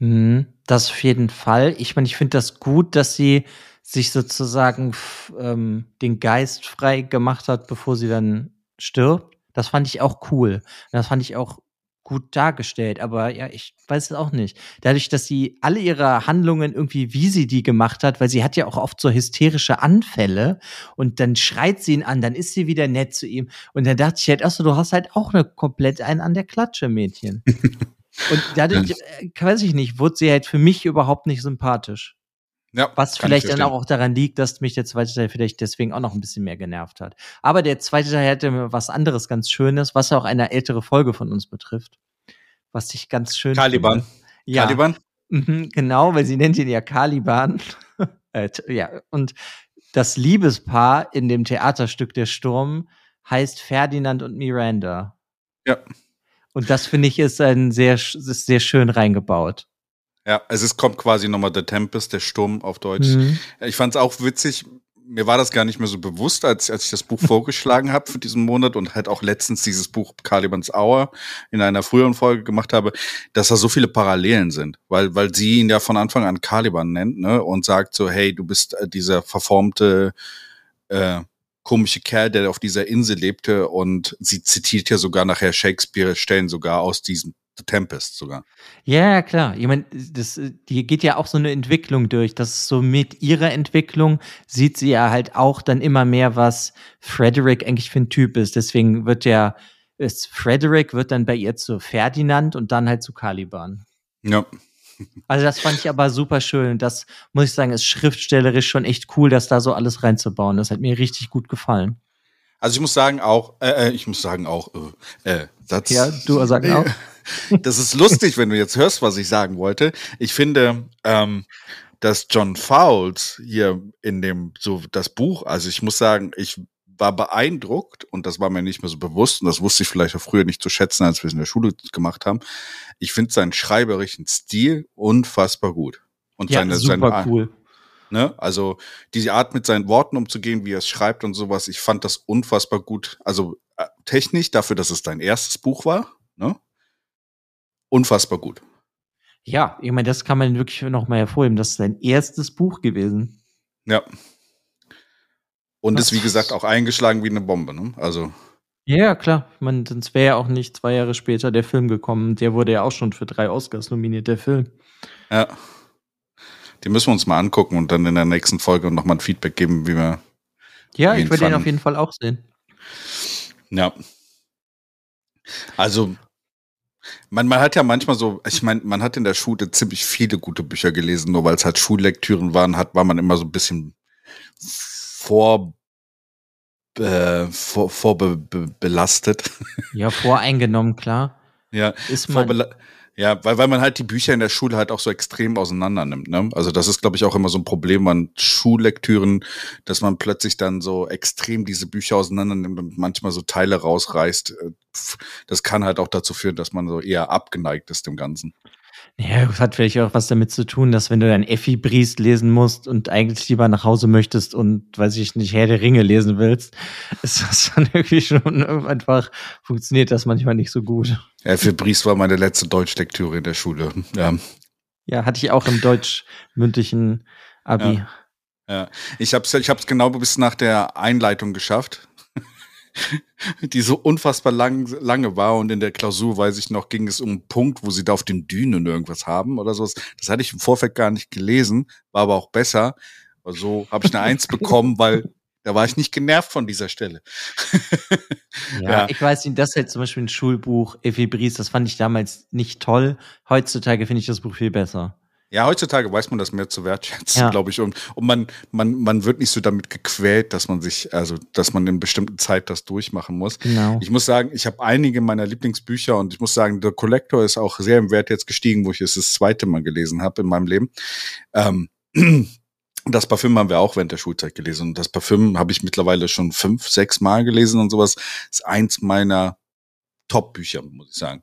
Mhm, das auf jeden Fall. Ich meine, ich finde das gut, dass sie sich sozusagen ähm, den Geist frei gemacht hat, bevor sie dann stirbt. Das fand ich auch cool. Das fand ich auch gut dargestellt, aber ja, ich weiß es auch nicht. Dadurch, dass sie alle ihre Handlungen irgendwie, wie sie die gemacht hat, weil sie hat ja auch oft so hysterische Anfälle und dann schreit sie ihn an, dann ist sie wieder nett zu ihm und dann dachte ich halt, ach so, du hast halt auch eine komplett einen an der Klatsche, Mädchen. und dadurch, äh, weiß ich nicht, wurde sie halt für mich überhaupt nicht sympathisch. Ja, Was vielleicht dann auch daran liegt, dass mich der zweite Teil vielleicht deswegen auch noch ein bisschen mehr genervt hat. Aber der zweite Teil hatte was anderes ganz Schönes, was auch eine ältere Folge von uns betrifft. Was ich ganz schön. Caliban. Ja. Caliban? Mhm, genau, weil sie nennt ihn ja Caliban. äh, ja, und das Liebespaar in dem Theaterstück Der Sturm heißt Ferdinand und Miranda. Ja. Und das finde ich ist ein sehr, ist sehr schön reingebaut. Ja, also es kommt quasi nochmal The Tempest, der Sturm auf Deutsch. Mhm. Ich fand es auch witzig. Mir war das gar nicht mehr so bewusst, als, als ich das Buch vorgeschlagen habe für diesen Monat und halt auch letztens dieses Buch Calibans Hour in einer früheren Folge gemacht habe, dass da so viele Parallelen sind, weil, weil sie ihn ja von Anfang an Caliban nennt, ne, und sagt so, hey, du bist äh, dieser verformte, äh, komische Kerl, der auf dieser Insel lebte und sie zitiert ja sogar nachher Shakespeare Stellen sogar aus diesem The Tempest sogar. Ja, klar. Ich meine, das, die geht ja auch so eine Entwicklung durch. Das ist so mit ihrer Entwicklung sieht sie ja halt auch dann immer mehr, was Frederick eigentlich für ein Typ ist. Deswegen wird ja, ist Frederick wird dann bei ihr zu Ferdinand und dann halt zu Caliban. Ja. Also das fand ich aber super schön. Das muss ich sagen, ist schriftstellerisch schon echt cool, das da so alles reinzubauen. Das hat mir richtig gut gefallen. Also ich muss sagen auch, äh, äh ich muss sagen auch, äh, äh Satz. Ja, du sagst auch. Das ist lustig, wenn du jetzt hörst, was ich sagen wollte. Ich finde, ähm, dass John Fowles hier in dem, so das Buch, also ich muss sagen, ich war beeindruckt und das war mir nicht mehr so bewusst und das wusste ich vielleicht auch früher nicht zu schätzen, als wir es in der Schule gemacht haben. Ich finde seinen schreiberischen Stil unfassbar gut. Und ja, seine, super seine, cool. Ne? Also diese Art mit seinen Worten umzugehen, wie er es schreibt und sowas, ich fand das unfassbar gut. Also äh, technisch dafür, dass es dein erstes Buch war, ne? unfassbar gut. Ja, ich meine, das kann man wirklich noch mal hervorheben. Das ist sein erstes Buch gewesen. Ja. Und ist, wie gesagt, auch eingeschlagen wie eine Bombe, ne? Also. Ja, klar. Man, sonst wäre ja auch nicht zwei Jahre später der Film gekommen. Der wurde ja auch schon für drei Oscars nominiert, der Film. Ja. Die müssen wir uns mal angucken und dann in der nächsten Folge nochmal ein Feedback geben, wie wir. Ja, ich würde den auf jeden Fall auch sehen. Ja. Also, Man, man hat ja manchmal so, ich meine, man hat in der Schule ziemlich viele gute Bücher gelesen, nur weil es halt Schullektüren waren, hat, war man immer so ein bisschen vor, äh, vor, vorbelastet. Ja, voreingenommen, klar. Ja, ist man. Ja, weil, weil man halt die Bücher in der Schule halt auch so extrem auseinander nimmt. Ne? Also das ist, glaube ich, auch immer so ein Problem an Schullektüren, dass man plötzlich dann so extrem diese Bücher auseinander nimmt und manchmal so Teile rausreißt. Äh, das kann halt auch dazu führen, dass man so eher abgeneigt ist dem Ganzen. Ja, das hat vielleicht auch was damit zu tun, dass wenn du dein Effi-Briest lesen musst und eigentlich lieber nach Hause möchtest und, weiß ich nicht, Herr der Ringe lesen willst, ist das dann irgendwie schon einfach, funktioniert das manchmal nicht so gut. Ja, für Briest war meine letzte Deutschlektüre in der Schule. Ja, ja hatte ich auch im deutsch-mündlichen Abi. Ja. Ja, ich habe es ich hab's genau bis nach der Einleitung geschafft. die so unfassbar lang, lange war und in der Klausur, weiß ich noch, ging es um einen Punkt, wo sie da auf den Dünen irgendwas haben oder sowas. Das hatte ich im Vorfeld gar nicht gelesen, war aber auch besser. So also habe ich eine Eins bekommen, weil da war ich nicht genervt von dieser Stelle. ja, ja, ich weiß nicht, das ist halt zum Beispiel ein Schulbuch, Effi Bries, das fand ich damals nicht toll. Heutzutage finde ich das Buch viel besser. Ja, heutzutage weiß man das mehr zu wertschätzen, ja. glaube ich. Und, und man, man, man wird nicht so damit gequält, dass man sich, also dass man in bestimmten Zeit das durchmachen muss. Genau. Ich muss sagen, ich habe einige meiner Lieblingsbücher und ich muss sagen, The Collector ist auch sehr im Wert jetzt gestiegen, wo ich es das zweite Mal gelesen habe in meinem Leben. Ähm, das Parfüm haben wir auch während der Schulzeit gelesen. Und das Parfüm habe ich mittlerweile schon fünf, sechs Mal gelesen und sowas. Das ist eins meiner Top-Bücher, muss ich sagen.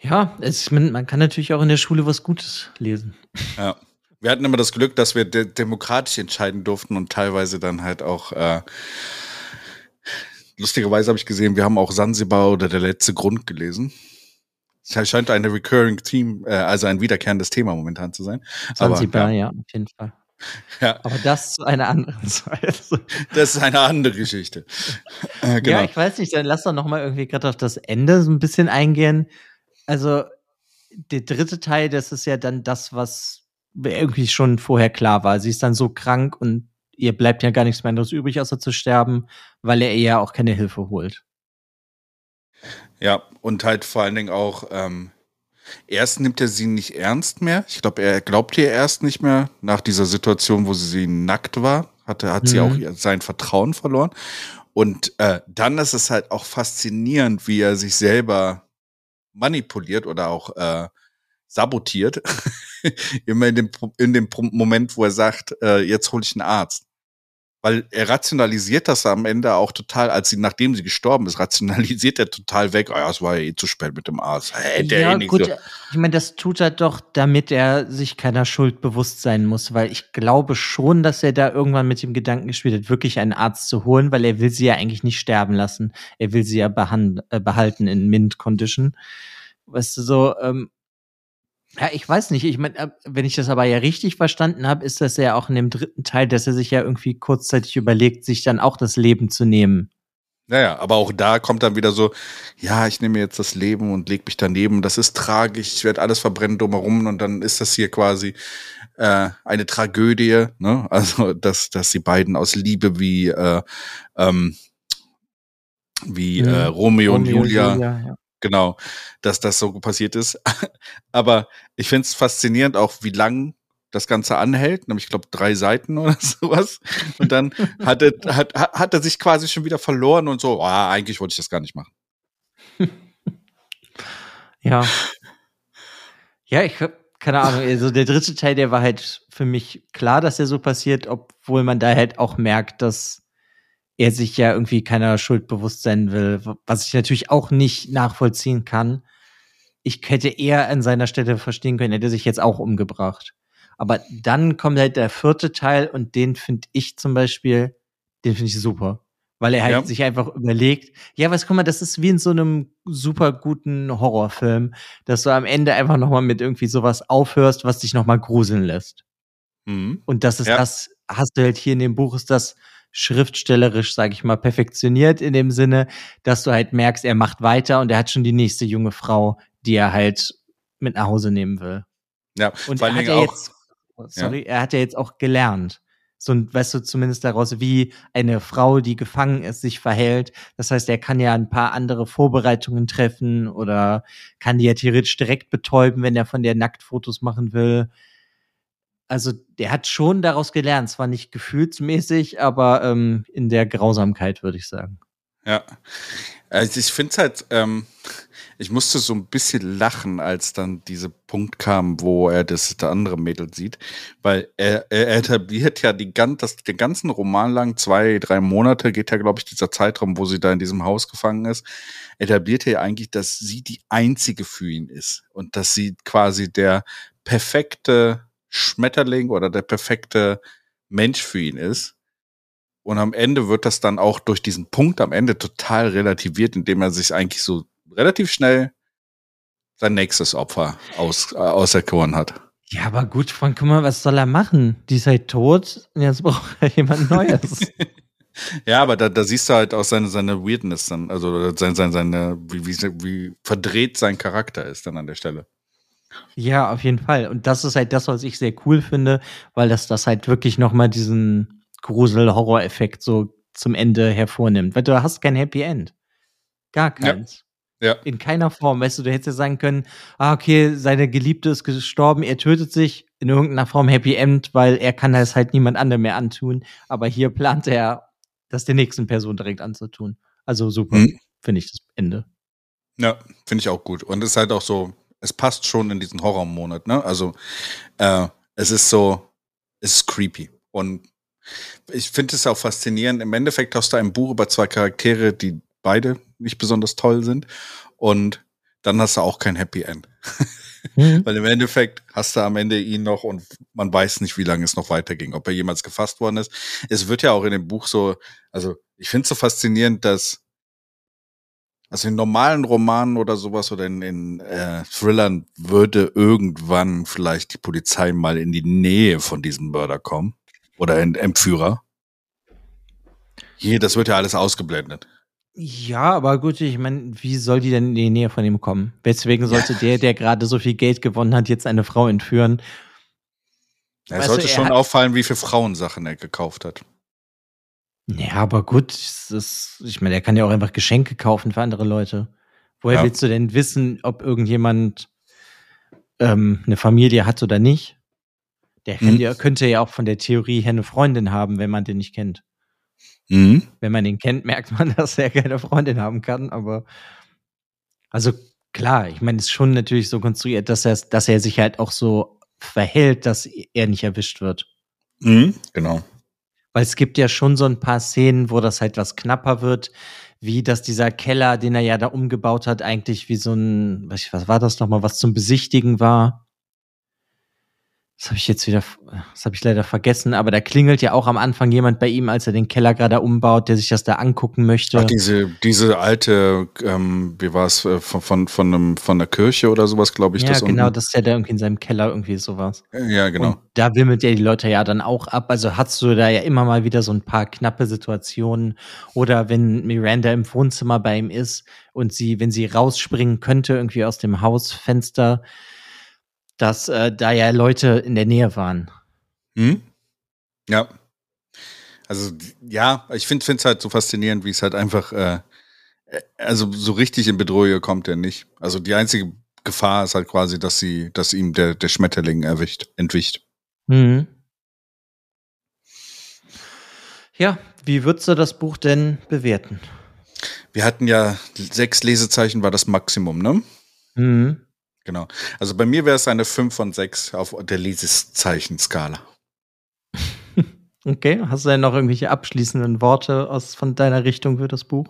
Ja, es, man, man, kann natürlich auch in der Schule was Gutes lesen. Ja. Wir hatten immer das Glück, dass wir de demokratisch entscheiden durften und teilweise dann halt auch äh, lustigerweise habe ich gesehen, wir haben auch Sansibar oder der letzte Grund gelesen. Es scheint eine recurring Team, äh, also ein wiederkehrendes Thema momentan zu sein. Sansibar, Aber, ja. ja, auf jeden Fall. Ja. Aber das zu einer anderen Zeit. Das ist eine andere Geschichte. Äh, genau. Ja, ich weiß nicht, dann lass doch noch mal irgendwie gerade auf das Ende so ein bisschen eingehen also der dritte Teil, das ist ja dann das, was irgendwie schon vorher klar war. Sie ist dann so krank und ihr bleibt ja gar nichts mehr anderes übrig, außer zu sterben, weil er ihr ja auch keine Hilfe holt. Ja, und halt vor allen Dingen auch, ähm, erst nimmt er sie nicht ernst mehr. Ich glaube, er glaubt ihr erst nicht mehr nach dieser Situation, wo sie nackt war. Hatte, hat mhm. sie auch sein Vertrauen verloren. Und äh, dann ist es halt auch faszinierend, wie er sich selber manipuliert oder auch äh, sabotiert. Immer in dem, in dem Moment, wo er sagt, äh, jetzt hole ich einen Arzt. Weil er rationalisiert das am Ende auch total, als sie, nachdem sie gestorben ist, rationalisiert er total weg. Oh ja, es war ja eh zu spät mit dem Arzt. Hey, der ja, eh gut, so. ich meine, das tut er doch, damit er sich keiner Schuld bewusst sein muss, weil ich glaube schon, dass er da irgendwann mit dem Gedanken gespielt hat, wirklich einen Arzt zu holen, weil er will sie ja eigentlich nicht sterben lassen. Er will sie ja äh, behalten in Mint-Condition. Weißt du, so, ähm, ja, ich weiß nicht. Ich meine, äh, wenn ich das aber ja richtig verstanden habe, ist das ja auch in dem dritten Teil, dass er sich ja irgendwie kurzzeitig überlegt, sich dann auch das Leben zu nehmen. Naja, aber auch da kommt dann wieder so, ja, ich nehme jetzt das Leben und leg mich daneben. Das ist tragisch, ich werde alles verbrennen drumherum und dann ist das hier quasi äh, eine Tragödie. Ne? Also, dass, dass die beiden aus Liebe wie äh, ähm, wie äh, Romeo, Romeo und Julia, Julia ja genau, dass das so passiert ist. Aber ich finde es faszinierend auch, wie lang das Ganze anhält, nämlich ich glaube drei Seiten oder sowas. Und dann hat er, hat, hat er sich quasi schon wieder verloren und so, oh, eigentlich wollte ich das gar nicht machen. ja. Ja, ich keine Ahnung, also der dritte Teil, der war halt für mich klar, dass er so passiert, obwohl man da halt auch merkt, dass er sich ja irgendwie keiner Schuld bewusst sein will, was ich natürlich auch nicht nachvollziehen kann. Ich hätte eher an seiner Stelle verstehen können, hätte sich jetzt auch umgebracht. Aber dann kommt halt der vierte Teil und den finde ich zum Beispiel, den finde ich super. Weil er halt ja. sich einfach überlegt, ja, was guck mal, das ist wie in so einem super guten Horrorfilm, dass du am Ende einfach nochmal mit irgendwie sowas aufhörst, was dich nochmal gruseln lässt. Mhm. Und das ist ja. das, hast du halt hier in dem Buch, ist das schriftstellerisch, sage ich mal, perfektioniert in dem Sinne, dass du halt merkst, er macht weiter und er hat schon die nächste junge Frau, die er halt mit nach Hause nehmen will. Ja, und er hat ja jetzt, sorry, ja. er hat ja jetzt auch gelernt. so ein, weißt du, zumindest daraus, wie eine Frau, die gefangen ist, sich verhält. Das heißt, er kann ja ein paar andere Vorbereitungen treffen oder kann die ja theoretisch direkt betäuben, wenn er von der Nacktfotos machen will. Also, der hat schon daraus gelernt, zwar nicht gefühlsmäßig, aber ähm, in der Grausamkeit, würde ich sagen. Ja. Also ich finde es halt, ähm, ich musste so ein bisschen lachen, als dann dieser Punkt kam, wo er das der andere Mädel sieht, weil er, er etabliert ja die, das, den ganzen Roman lang, zwei, drei Monate geht ja, glaube ich, dieser Zeitraum, wo sie da in diesem Haus gefangen ist, etabliert er ja eigentlich, dass sie die einzige für ihn ist und dass sie quasi der perfekte Schmetterling oder der perfekte Mensch für ihn ist. Und am Ende wird das dann auch durch diesen Punkt am Ende total relativiert, indem er sich eigentlich so relativ schnell sein nächstes Opfer aus, äh, auserkoren hat. Ja, aber gut, Frank, guck mal, was soll er machen? Die ist halt tot und jetzt braucht er jemand Neues. ja, aber da, da siehst du halt auch seine, seine Weirdness dann, also seine, seine, seine wie, wie, wie verdreht sein Charakter ist dann an der Stelle. Ja, auf jeden Fall. Und das ist halt das, was ich sehr cool finde, weil das das halt wirklich nochmal diesen Grusel-Horror-Effekt so zum Ende hervornimmt. Weil du hast kein Happy End. Gar keins. Ja. ja. In keiner Form. Weißt du, du hättest ja sagen können, ah, okay, seine Geliebte ist gestorben, er tötet sich in irgendeiner Form Happy End, weil er kann das halt niemand anderem mehr antun. Aber hier plant er, das der nächsten Person direkt anzutun. Also super, mhm. finde ich das Ende. Ja, finde ich auch gut. Und es ist halt auch so, es passt schon in diesen Horrormonat, ne? Also, äh, es ist so, es ist creepy. Und ich finde es auch faszinierend. Im Endeffekt hast du ein Buch über zwei Charaktere, die beide nicht besonders toll sind. Und dann hast du auch kein Happy End. Mhm. Weil im Endeffekt hast du am Ende ihn noch und man weiß nicht, wie lange es noch weiterging, ob er jemals gefasst worden ist. Es wird ja auch in dem Buch so, also ich finde es so faszinierend, dass also in normalen Romanen oder sowas oder in, in äh, Thrillern würde irgendwann vielleicht die Polizei mal in die Nähe von diesem Mörder kommen oder ein Entführer. Hier, das wird ja alles ausgeblendet. Ja, aber gut, ich meine, wie soll die denn in die Nähe von ihm kommen? Weswegen sollte der, der gerade so viel Geld gewonnen hat, jetzt eine Frau entführen? Er weißt sollte du, er schon auffallen, wie viele Frauensachen er gekauft hat. Ja, aber gut, ist, ich meine, er kann ja auch einfach Geschenke kaufen für andere Leute. Woher ja. willst du denn wissen, ob irgendjemand ähm, eine Familie hat oder nicht? Der mhm. ja, könnte ja auch von der Theorie her eine Freundin haben, wenn man den nicht kennt. Mhm. Wenn man den kennt, merkt man, dass er keine Freundin haben kann, aber also klar, ich meine, es ist schon natürlich so konstruiert, dass er, dass er sich halt auch so verhält, dass er nicht erwischt wird. Mhm, genau. Weil es gibt ja schon so ein paar Szenen, wo das halt was knapper wird, wie dass dieser Keller, den er ja da umgebaut hat, eigentlich wie so ein, was war das nochmal, was zum Besichtigen war. Das habe ich jetzt wieder, das habe ich leider vergessen, aber da klingelt ja auch am Anfang jemand bei ihm, als er den Keller gerade umbaut, der sich das da angucken möchte. Ach, diese, diese alte, ähm, wie war es, äh, von, von, von, einem, von der Kirche oder sowas, glaube ich. Ja, das genau, das ist ja da irgendwie in seinem Keller irgendwie sowas. Ja, genau. Und da wimmelt ja die Leute ja dann auch ab. Also hast du da ja immer mal wieder so ein paar knappe Situationen. Oder wenn Miranda im Wohnzimmer bei ihm ist und sie, wenn sie rausspringen könnte, irgendwie aus dem Hausfenster, dass äh, da ja Leute in der Nähe waren. Hm? Ja. Also ja, ich finde es halt so faszinierend, wie es halt einfach, äh, äh, also so richtig in Bedrohung kommt er nicht. Also die einzige Gefahr ist halt quasi, dass sie, dass ihm der, der Schmetterling erwischt, entwicht. Mhm. Ja, wie würdest du das Buch denn bewerten? Wir hatten ja sechs Lesezeichen war das Maximum, ne? Mhm. Genau. Also bei mir wäre es eine 5 von 6 auf der Lesezeichen-Skala. Okay, hast du denn noch irgendwelche abschließenden Worte aus von deiner Richtung für das Buch?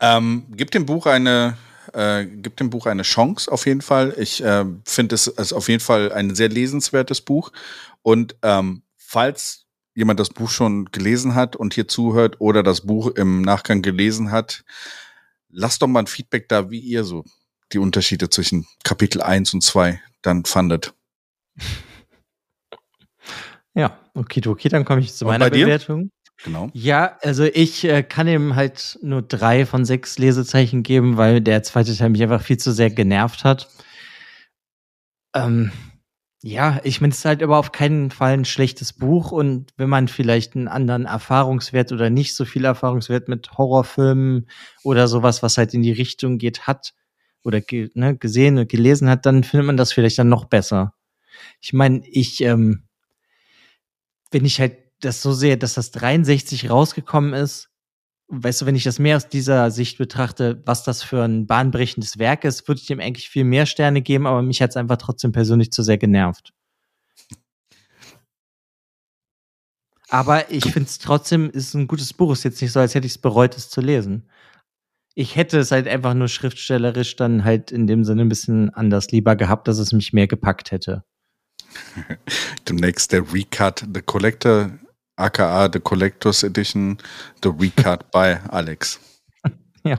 Ähm, gib dem Buch eine, äh, gib dem Buch eine Chance auf jeden Fall. Ich äh, finde es ist auf jeden Fall ein sehr lesenswertes Buch. Und ähm, falls jemand das Buch schon gelesen hat und hier zuhört oder das Buch im Nachgang gelesen hat, lasst doch mal ein Feedback da, wie ihr so die Unterschiede zwischen Kapitel 1 und 2 dann fandet. Ja, okay, okay, dann komme ich zu meiner Bewertung. Genau. Ja, also ich äh, kann ihm halt nur drei von sechs Lesezeichen geben, weil der zweite Teil mich einfach viel zu sehr genervt hat. Ähm, Ja, ich meine, es ist halt aber auf keinen Fall ein schlechtes Buch und wenn man vielleicht einen anderen Erfahrungswert oder nicht so viel Erfahrungswert mit Horrorfilmen oder sowas, was halt in die Richtung geht, hat oder ge ne, gesehen und gelesen hat, dann findet man das vielleicht dann noch besser. Ich meine, ich, ähm, wenn ich halt das so sehe, dass das 63 rausgekommen ist, weißt du, wenn ich das mehr aus dieser Sicht betrachte, was das für ein bahnbrechendes Werk ist, würde ich dem eigentlich viel mehr Sterne geben, aber mich hat es einfach trotzdem persönlich zu sehr genervt. Aber ich finde es trotzdem, ist ein gutes Buch. Ist jetzt nicht so, als hätte ich es bereut, es zu lesen. Ich hätte es halt einfach nur schriftstellerisch dann halt in dem Sinne ein bisschen anders lieber gehabt, dass es mich mehr gepackt hätte. Demnächst der Recut, The Collector aka The Collectors Edition, The Recut by Alex. Ja.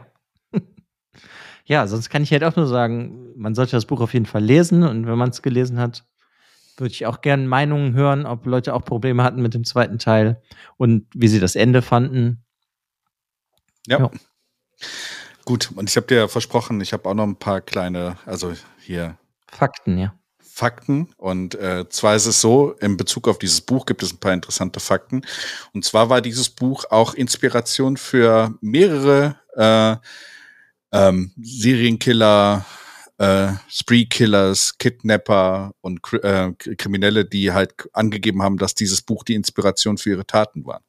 Ja, sonst kann ich halt auch nur sagen, man sollte das Buch auf jeden Fall lesen und wenn man es gelesen hat, würde ich auch gerne Meinungen hören, ob Leute auch Probleme hatten mit dem zweiten Teil und wie sie das Ende fanden. Ja. ja. Gut, und ich habe dir versprochen, ich habe auch noch ein paar kleine, also hier. Fakten, ja. Fakten. Und äh, zwar ist es so, in Bezug auf dieses Buch gibt es ein paar interessante Fakten. Und zwar war dieses Buch auch Inspiration für mehrere äh, ähm, Serienkiller, äh, Spree-Killers, Kidnapper und äh, Kriminelle, die halt angegeben haben, dass dieses Buch die Inspiration für ihre Taten war.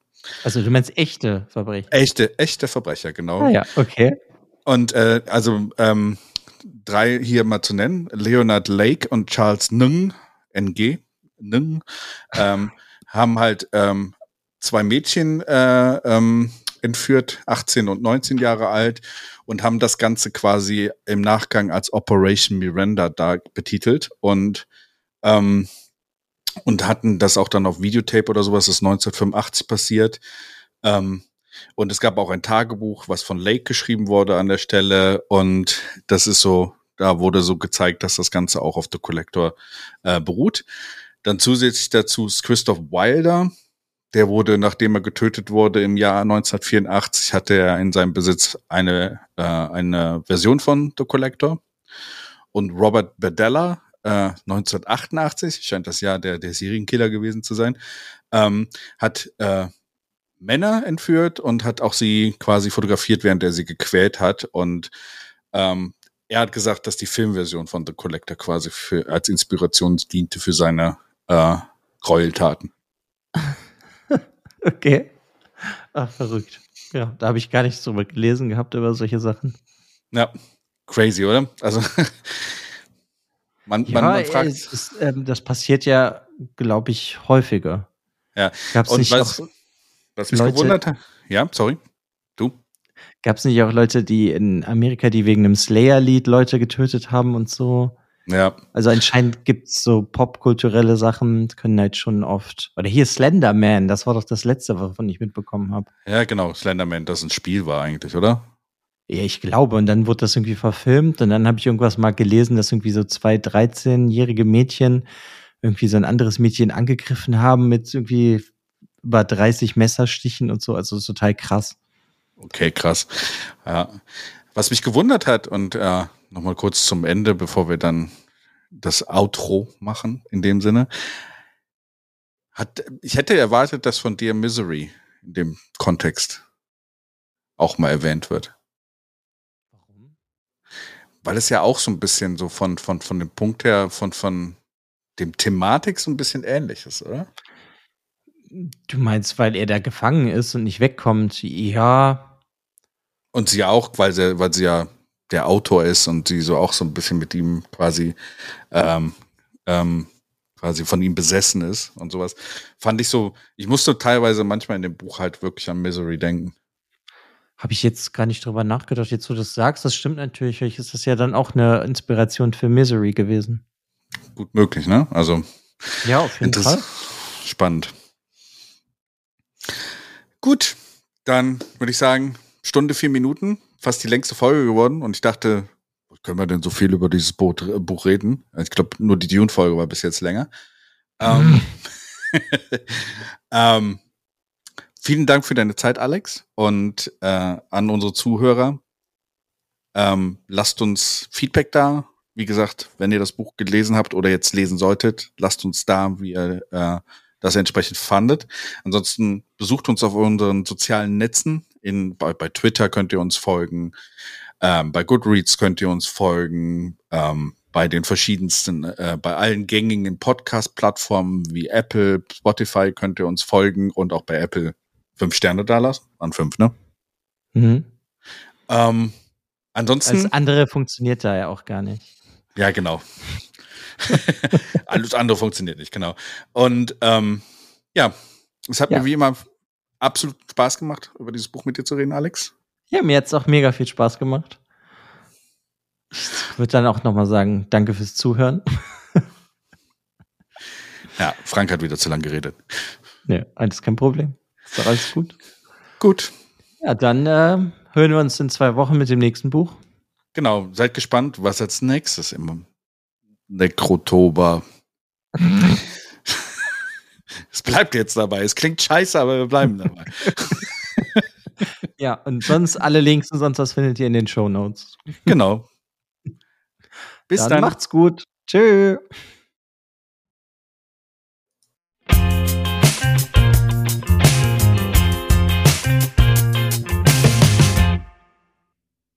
Also du meinst echte Verbrecher? Echte, echte Verbrecher, genau. Ah ja, okay. Und äh, also ähm, drei hier mal zu nennen. Leonard Lake und Charles Nung, NG, Nung, ähm, haben halt ähm, zwei Mädchen äh, ähm, entführt, 18 und 19 Jahre alt, und haben das Ganze quasi im Nachgang als Operation Miranda da betitelt und ähm, und hatten das auch dann auf Videotape oder sowas, das ist 1985 passiert. Ähm, und es gab auch ein Tagebuch, was von Lake geschrieben wurde an der Stelle. Und das ist so, da wurde so gezeigt, dass das Ganze auch auf The Collector äh, beruht. Dann zusätzlich dazu ist Christoph Wilder. Der wurde, nachdem er getötet wurde im Jahr 1984, hatte er in seinem Besitz eine, äh, eine Version von The Collector. Und Robert Bedella, äh, 1988, scheint das Jahr der, der Serienkiller gewesen zu sein, ähm, hat äh, Männer entführt und hat auch sie quasi fotografiert, während er sie gequält hat. Und ähm, er hat gesagt, dass die Filmversion von The Collector quasi für, als Inspiration diente für seine äh, Gräueltaten. okay. Ach, verrückt. Ja, da habe ich gar nichts drüber gelesen gehabt über solche Sachen. Ja, crazy, oder? Also man, ja, man, man fragt. Ist, ähm, das passiert ja, glaube ich, häufiger. Ja, Gab's und was, auch, was mich Leute, gewundert hat. Ja, sorry. Du? Gab es nicht auch Leute, die in Amerika, die wegen einem Slayer-Lied Leute getötet haben und so? Ja. Also anscheinend gibt es so popkulturelle Sachen, können halt schon oft. Oder hier Slenderman, das war doch das letzte, wovon ich mitbekommen habe. Ja, genau, Slenderman, das ein Spiel war eigentlich, oder? Ja, ich glaube. Und dann wurde das irgendwie verfilmt und dann habe ich irgendwas mal gelesen, dass irgendwie so zwei 13-jährige Mädchen irgendwie so ein anderes Mädchen angegriffen haben mit irgendwie über 30 Messerstichen und so. Also total krass. Okay, krass. Ja. Was mich gewundert hat und äh, nochmal kurz zum Ende, bevor wir dann das Outro machen, in dem Sinne. Hat, ich hätte erwartet, dass von dir Misery in dem Kontext auch mal erwähnt wird. Weil es ja auch so ein bisschen so von, von, von dem Punkt her, von, von dem Thematik so ein bisschen ähnlich ist, oder? Du meinst, weil er da gefangen ist und nicht wegkommt? Ja. Und sie auch, weil sie, weil sie ja der Autor ist und sie so auch so ein bisschen mit ihm quasi ähm, ähm, quasi von ihm besessen ist und sowas. Fand ich so, ich musste teilweise manchmal in dem Buch halt wirklich an Misery denken. Habe ich jetzt gar nicht drüber nachgedacht, jetzt wo du das sagst, das stimmt natürlich, ist das ja dann auch eine Inspiration für Misery gewesen. Gut möglich, ne? Also. Ja, auf jeden Fall. Spannend. Gut, dann würde ich sagen, Stunde, vier Minuten, fast die längste Folge geworden. Und ich dachte, können wir denn so viel über dieses Buch, äh, Buch reden? Ich glaube, nur die Dune-Folge war bis jetzt länger. Ähm, ähm, vielen Dank für deine Zeit, Alex. Und äh, an unsere Zuhörer, ähm, lasst uns Feedback da. wie gesagt, wenn ihr das Buch gelesen habt oder jetzt lesen solltet, lasst uns da, wie ihr äh, das entsprechend fandet. Ansonsten besucht uns auf unseren sozialen Netzen. In, bei, bei Twitter könnt ihr uns folgen. Ähm, bei Goodreads könnt ihr uns folgen. Ähm, bei den verschiedensten, äh, bei allen gängigen Podcast-Plattformen wie Apple, Spotify könnt ihr uns folgen und auch bei Apple fünf Sterne da lassen. An fünf, ne? Mhm. Ähm, ansonsten. Das andere funktioniert da ja auch gar nicht. Ja, genau. Alles andere funktioniert nicht, genau. Und ähm, ja, es hat ja. mir wie immer absolut Spaß gemacht, über dieses Buch mit dir zu reden, Alex. Ja, mir hat es auch mega viel Spaß gemacht. Ich würde dann auch nochmal sagen, danke fürs Zuhören. ja, Frank hat wieder zu lang geredet. Nee, alles kein Problem. Ist doch alles gut. Gut. Ja, dann äh, hören wir uns in zwei Wochen mit dem nächsten Buch. Genau, seid gespannt, was als nächstes im Nekrotober. es bleibt jetzt dabei. Es klingt scheiße, aber wir bleiben dabei. ja, und sonst alle Links und sonst was findet ihr in den Show Notes. Genau. Bis dann. dann. Macht's gut. Tschö.